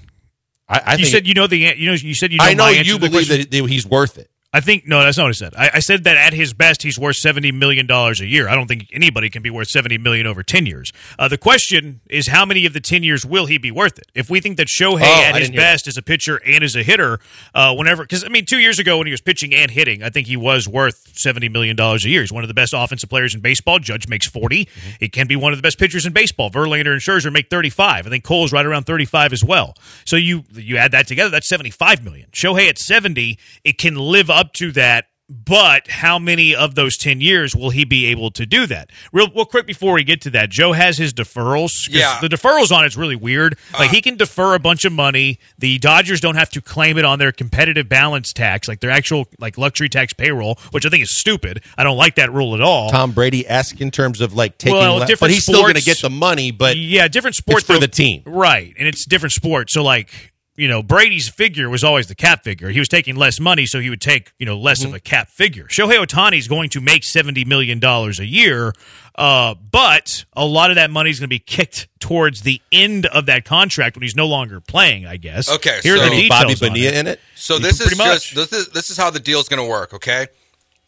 I, I you said you know the you know you said you know I know you believe that he's worth it. I think no, that's not what I said. I, I said that at his best, he's worth seventy million dollars a year. I don't think anybody can be worth seventy million over ten years. Uh, the question is, how many of the ten years will he be worth it? If we think that Shohei Oh, at I his best as a pitcher and as a hitter, uh, whenever because I mean, two years ago when he was pitching and hitting, I think he was worth seventy million dollars a year. He's one of the best offensive players in baseball. Judge makes 40 Mm-hmm. He can be one of the best pitchers in baseball. Verlander and Scherzer make thirty five. I think Cole's right around thirty five as well. So you you add that together, that's seventy five million. Shohei at seventy, it can live up to that but how many of those 10 years will he be able to do that? Real, real quick before we get to that, Joe has his deferrals Yeah. The deferrals on it's really weird. Like uh-huh. he can defer a bunch of money. The Dodgers don't have to claim it on their competitive balance tax, like their actual like luxury tax payroll, which I think is stupid. I don't like that rule at all. Tom Brady esque in terms of like taking, Well, le- but different he's still going to get the money. But yeah, different sports it's for the team. right? And it's different sports So like you know, Brady's figure was always the cap figure. He was taking less money, so he would take you know less Mm-hmm. of a cap figure. Shohei Ohtani is going to make seventy million dollars a year, uh, but a lot of that money is going to be kicked towards the end of that contract when he's no longer playing. I guess. Okay, here are so- the details. Bobby on Bonilla in it. So this is Pretty much. just this is this is how the deal's going to work. Okay,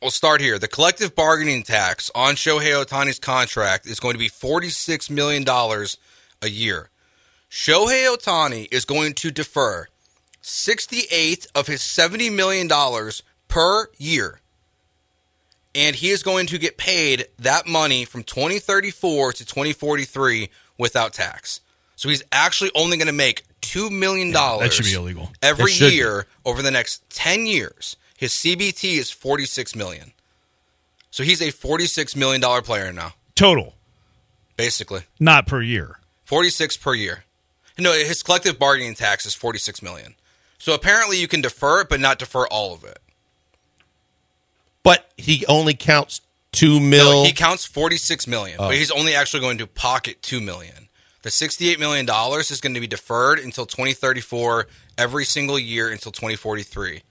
we'll start here. The collective bargaining tax on Shohei Ohtani's contract is going to be forty six million dollars a year. Shohei Ohtani is going to defer sixty eight of his seventy million dollars per year. and he is going to get paid that money from 2034 to 2043 without tax. So he's actually only going to make two million dollars. that should be illegal. every should be. year over the next 10 years. His CBT is 46 million. So he's a 46 million dollar player now, Total, basically. not per year. 46 per year. No, his collective bargaining tax is 46 million. So apparently you can defer it but not defer all of it. But he only counts two mil. No, he counts 46 million, Oh. but he's only actually going to pocket 2 million. The 68 million dollars is going to be deferred until 2034 every single year until 2043,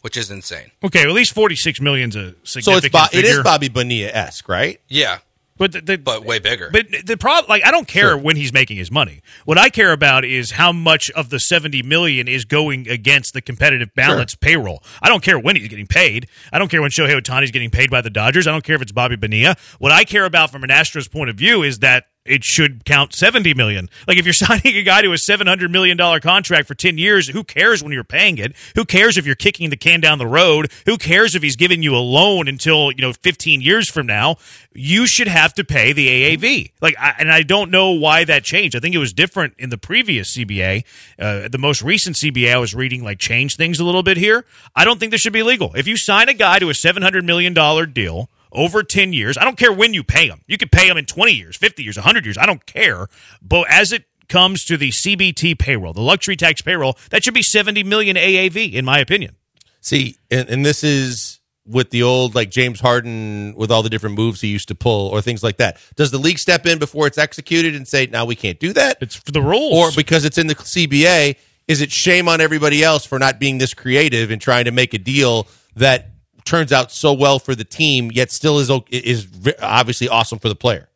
which is insane. Okay, at least forty six million's a so significant. it's Bo- it is figure. Bobby Bonilla esque, right? Yeah. But the, the, but way bigger. But the problem, like, I don't care when he's making his money. What I care about is how much of the seventy million is going against the competitive balance payroll. I don't care when he's getting paid. I don't care when Shohei Ohtani's getting paid by the Dodgers. I don't care if it's Bobby Bonilla. What I care about from an Astros point of view is that it should count 70 million. Like if you're signing a guy to a 700 million dollar contract for 10 years, who cares when you're paying it? Who cares if you're kicking the can down the road? Who cares if he's giving you a loan until, you know, 15 years from now? You should have to pay the AAV. Like I, and I don't know why that changed. I think it was different in the previous CBA. Uh, the most recent CBA I was reading like changed things a little bit here. I don't think this should be legal. If you sign a guy to a 700 million dollar deal, over 10 years. I don't care when you pay them. You could pay them in 20 years, 50 years, 100 years. I don't care. But as it comes to the CBT payroll, the luxury tax payroll, that should be 70 million AAV in my opinion. See, and, and this is with the old like James Harden with all the different moves he used to pull or things like that. Does the league step in before it's executed and say, "Now we can't do that"? It's for the rules, or because it's in the CBA. Is it shame on everybody else for not being this creative and trying to make a deal that turns out so well for the team, yet still is is obviously awesome for the player?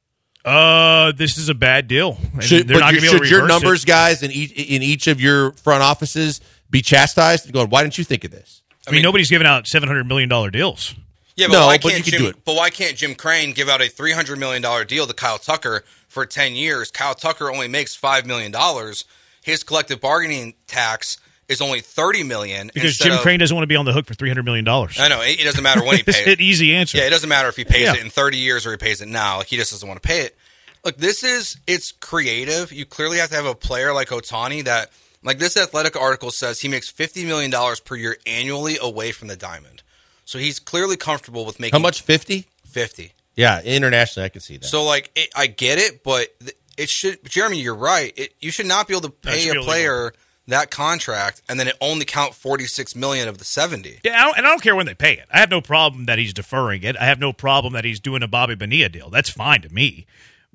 Uh, this is a bad deal. And Should, they're but not you- going to be able to should your reverse it. numbers guys in each in each of your front offices be chastised and going, "Why didn't you think of this?" I mean, nobody's giving out 700 million dollar deals. Yeah, but No, why can't you could Jim, do it. But why can't Jim Crane give out a three hundred million dollar deal to Kyle Tucker for ten years? Kyle Tucker only makes five million dollars. His collective bargaining tax is only thirty million. Because Jim of- Crane doesn't want to be on the hook for $300 million. I know it, it doesn't matter when he It's pays an it. easy answer. Yeah, it doesn't matter if he pays Yeah. it in thirty years or he pays it now. Like he just doesn't want to pay it. Look, this is it's creative. You clearly have to have a player like Ohtani that, like this athletic article says, he makes fifty million dollars per year annually away from the diamond. So he's clearly comfortable with making How much? Fifty? Fifty. Yeah, internationally, I can see that. So like it, I get it, but it should. Jeremy, you're right. It, you should not be able to pay a player. illegal. That contract and then it only count forty six million of the seventy. Yeah, I don't, and I don't care when they pay it. I have no problem that he's deferring it. I have no problem that he's doing a Bobby Bonilla deal. That's fine to me.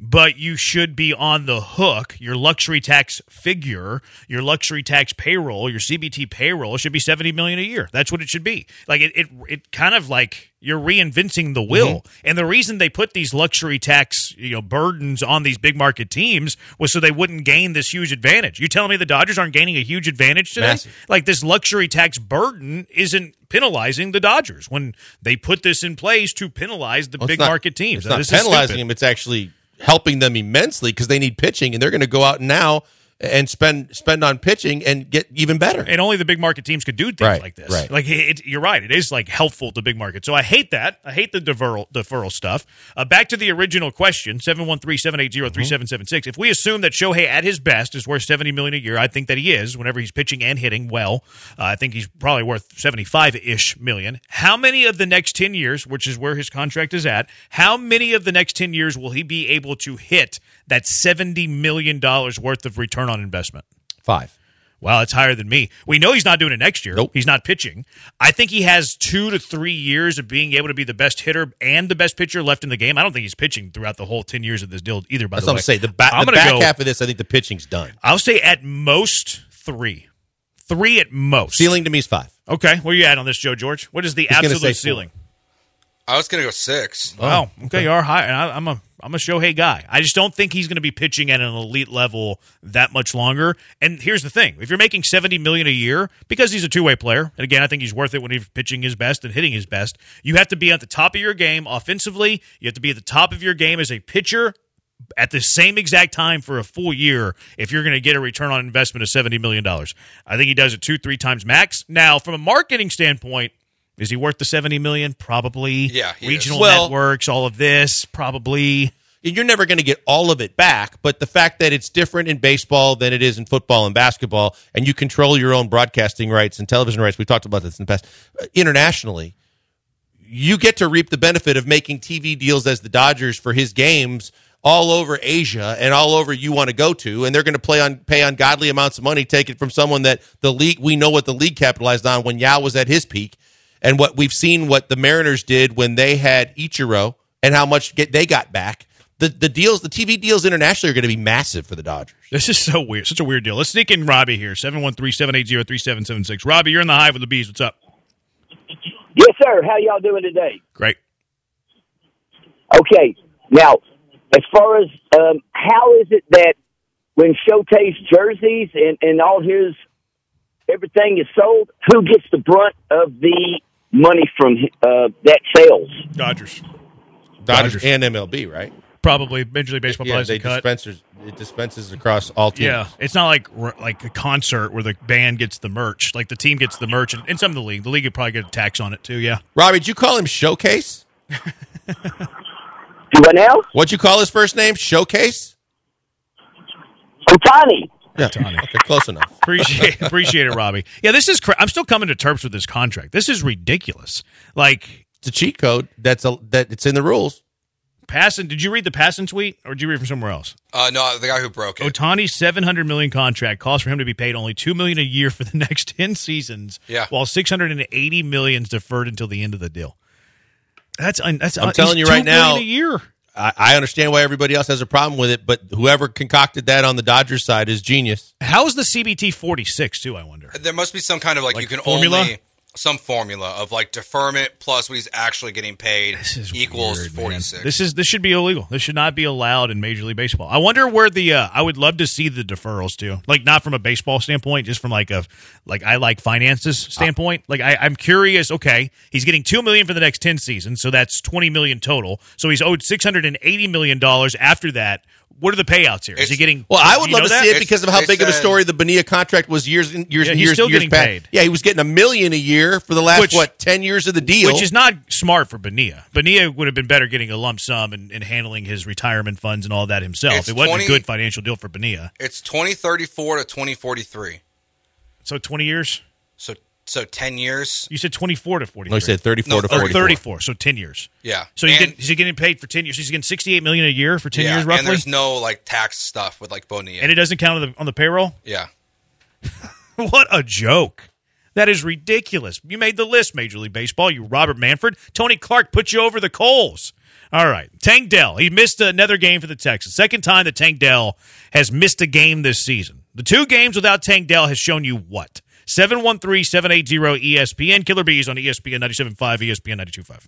But you should be on the hook. Your luxury tax figure, your luxury tax payroll, your CBT payroll should be seventy million a year. That's what it should be. Like it, it, it kind of like you're reinventing the mm-hmm. wheel. And the reason they put these luxury tax, you know, burdens on these big market teams was so they wouldn't gain this huge advantage. You telling me the Dodgers aren't gaining a huge advantage today? Massive. like this luxury tax burden isn't penalizing the Dodgers when they put this in place to penalize the Well, big not- market teams. It's Now, not penalizing them; it's actually helping them immensely because they need pitching, and they're going to go out now and spend spend on pitching and get even better. And only the big market teams could do things Right, like this. right. Like it, you're right, it is like helpful to big market. So I hate that. I hate the deferral, deferral stuff. Uh, back to the original question: 713-780-3776. If we assume that Shohei at his best is worth seventy million a year, I think that he is. Whenever he's pitching and hitting well, uh, I think he's probably worth seventy five ish million. How many of the next ten years, which is where his contract is at, how many of the next ten years will he be able to hit that seventy million dollars worth of return on investment? Five. Wow, it's higher than me. We know he's not doing it next year. Nope. He's not pitching. I think he has two to three years of being able to be the best hitter and the best pitcher left in the game. I don't think he's pitching throughout the whole 10 years of this deal either, by That's the what way. I'm saying. The, ba- I'm the back go- half of this, I think the pitching's done. I'll say at most three. Three at most. Ceiling to me is five. Okay, where are you at on this, Joe George? What is the He's absolute four. Ceiling? I was gonna go six. Wow. Okay, you are high. And I, I'm a I'm a Shohei guy. I just don't think he's going to be pitching at an elite level that much longer. And here's the thing: if you're making seventy million a year because he's a two way player, and again, I think he's worth it when he's pitching his best and hitting his best. You have to be at the top of your game offensively. You have to be at the top of your game as a pitcher at the same exact time for a full year if you're going to get a return on investment of $70 million. I think he does it two, three times max. Now, from a marketing standpoint, Is he worth the seventy million? Probably. Yeah. Regional Well- networks, all of this, probably. You're never going to get all of it back, but the fact that it's different in baseball than it is in football and basketball, and you control your own broadcasting rights and television rights, we talked about this in the past, uh, internationally, you get to reap the benefit of making TV deals as the Dodgers for his games all over Asia and all over you want to go to, and they're going to play on pay ungodly amounts of money, take it from someone that the league we know what the league capitalized on when Yao was at his peak, and what we've seen what the Mariners did when they had Ichiro and how much get, they got back. The the deals, the TV deals internationally are going to be massive for the Dodgers. This is so weird. Such a weird deal. Let's sneak in Robbie here. 713-780-3776. Robbie, you're in the hive with the bees. What's up? Yes, sir. How y'all doing today? Great. Okay. Now, as far as um, how is it that when Showcase jerseys and, and all his everything is sold, who gets the brunt of the money from uh, that sales? Dodgers. Dodgers, and MLB, right? Probably Major League Baseball Yeah, they a cut. dispensers it dispenses across all teams. Yeah, it's not like like a concert where the band gets the merch. Like the team gets the merch, and, and some of the league, the league would probably get a tax on it too. Yeah, Robbie, did you call him Showcase? Do what now? What'd you call his first name? Showcase? Ohtani. Yeah, Tony. okay, close enough. appreciate appreciate it, Robbie. Yeah, this is. Cra- I'm still coming to terms with this contract. This is ridiculous. Like it's a cheat code. That's a that it's in the rules. Passing. Did you read the passing tweet, or did you read from somewhere else? Uh, no, the guy who broke it. Ohtani's 700 million contract calls for him to be paid only two million a year for the next 10 seasons. Yeah. while 680 million is deferred until the end of the deal. That's un- that's. I'm un- telling you right now, a year. I, I understand why everybody else has a problem with it, but whoever concocted that on the Dodgers side is genius. How's the CBT 46 too? I wonder. There must be some kind of like, Like you can formula? only some formula of like deferment plus what he's actually getting paid equals Weird, man. forty six. This is this should be illegal. This should not be allowed in Major League Baseball. I wonder where the uh, I would love to see the deferrals too. Like not from a baseball standpoint, just from like a like I like finances standpoint. Like I, I'm curious. Okay, he's getting two million for the next ten seasons, so that's twenty million total. So he's owed six hundred and eighty million dollars after that. What are the payouts here? Is he getting? Well, I would love to that? see it because of how big of a story the Bonilla contract was years and years Yeah, and he's years. still years getting back. paid. Yeah, he was getting a million a year for the last Which- what ten years of the deal, Which is not smart for Bonilla. Bonilla would have been better getting a lump sum and, and handling his retirement funds and all that himself. It's it wasn't 20 a good financial deal for Bonilla. It's twenty thirty four to twenty forty three. So 20 years? So so ten years. You said 24 to forty. No, he said 34 to Oh, 44. 34, so 10 years. Yeah. So he's And- getting, is he getting paid for 10 years? He's getting 68 million a year for 10 yeah, years roughly? and there's no like tax stuff with like Bonilla. And it doesn't count on the, on the payroll? yeah. what a joke. That is ridiculous. You made the list, Major League Baseball. You Robert Manfred. Tony Clark put you over the coals. All right. Tank Dell. He missed another game for the Texans. Second time that Tank Dell has missed a game this season. The two games without Tank Dell has shown you what? 713 780 ESPN. Killer Bees on ESPN 97.5, ESPN 92.5.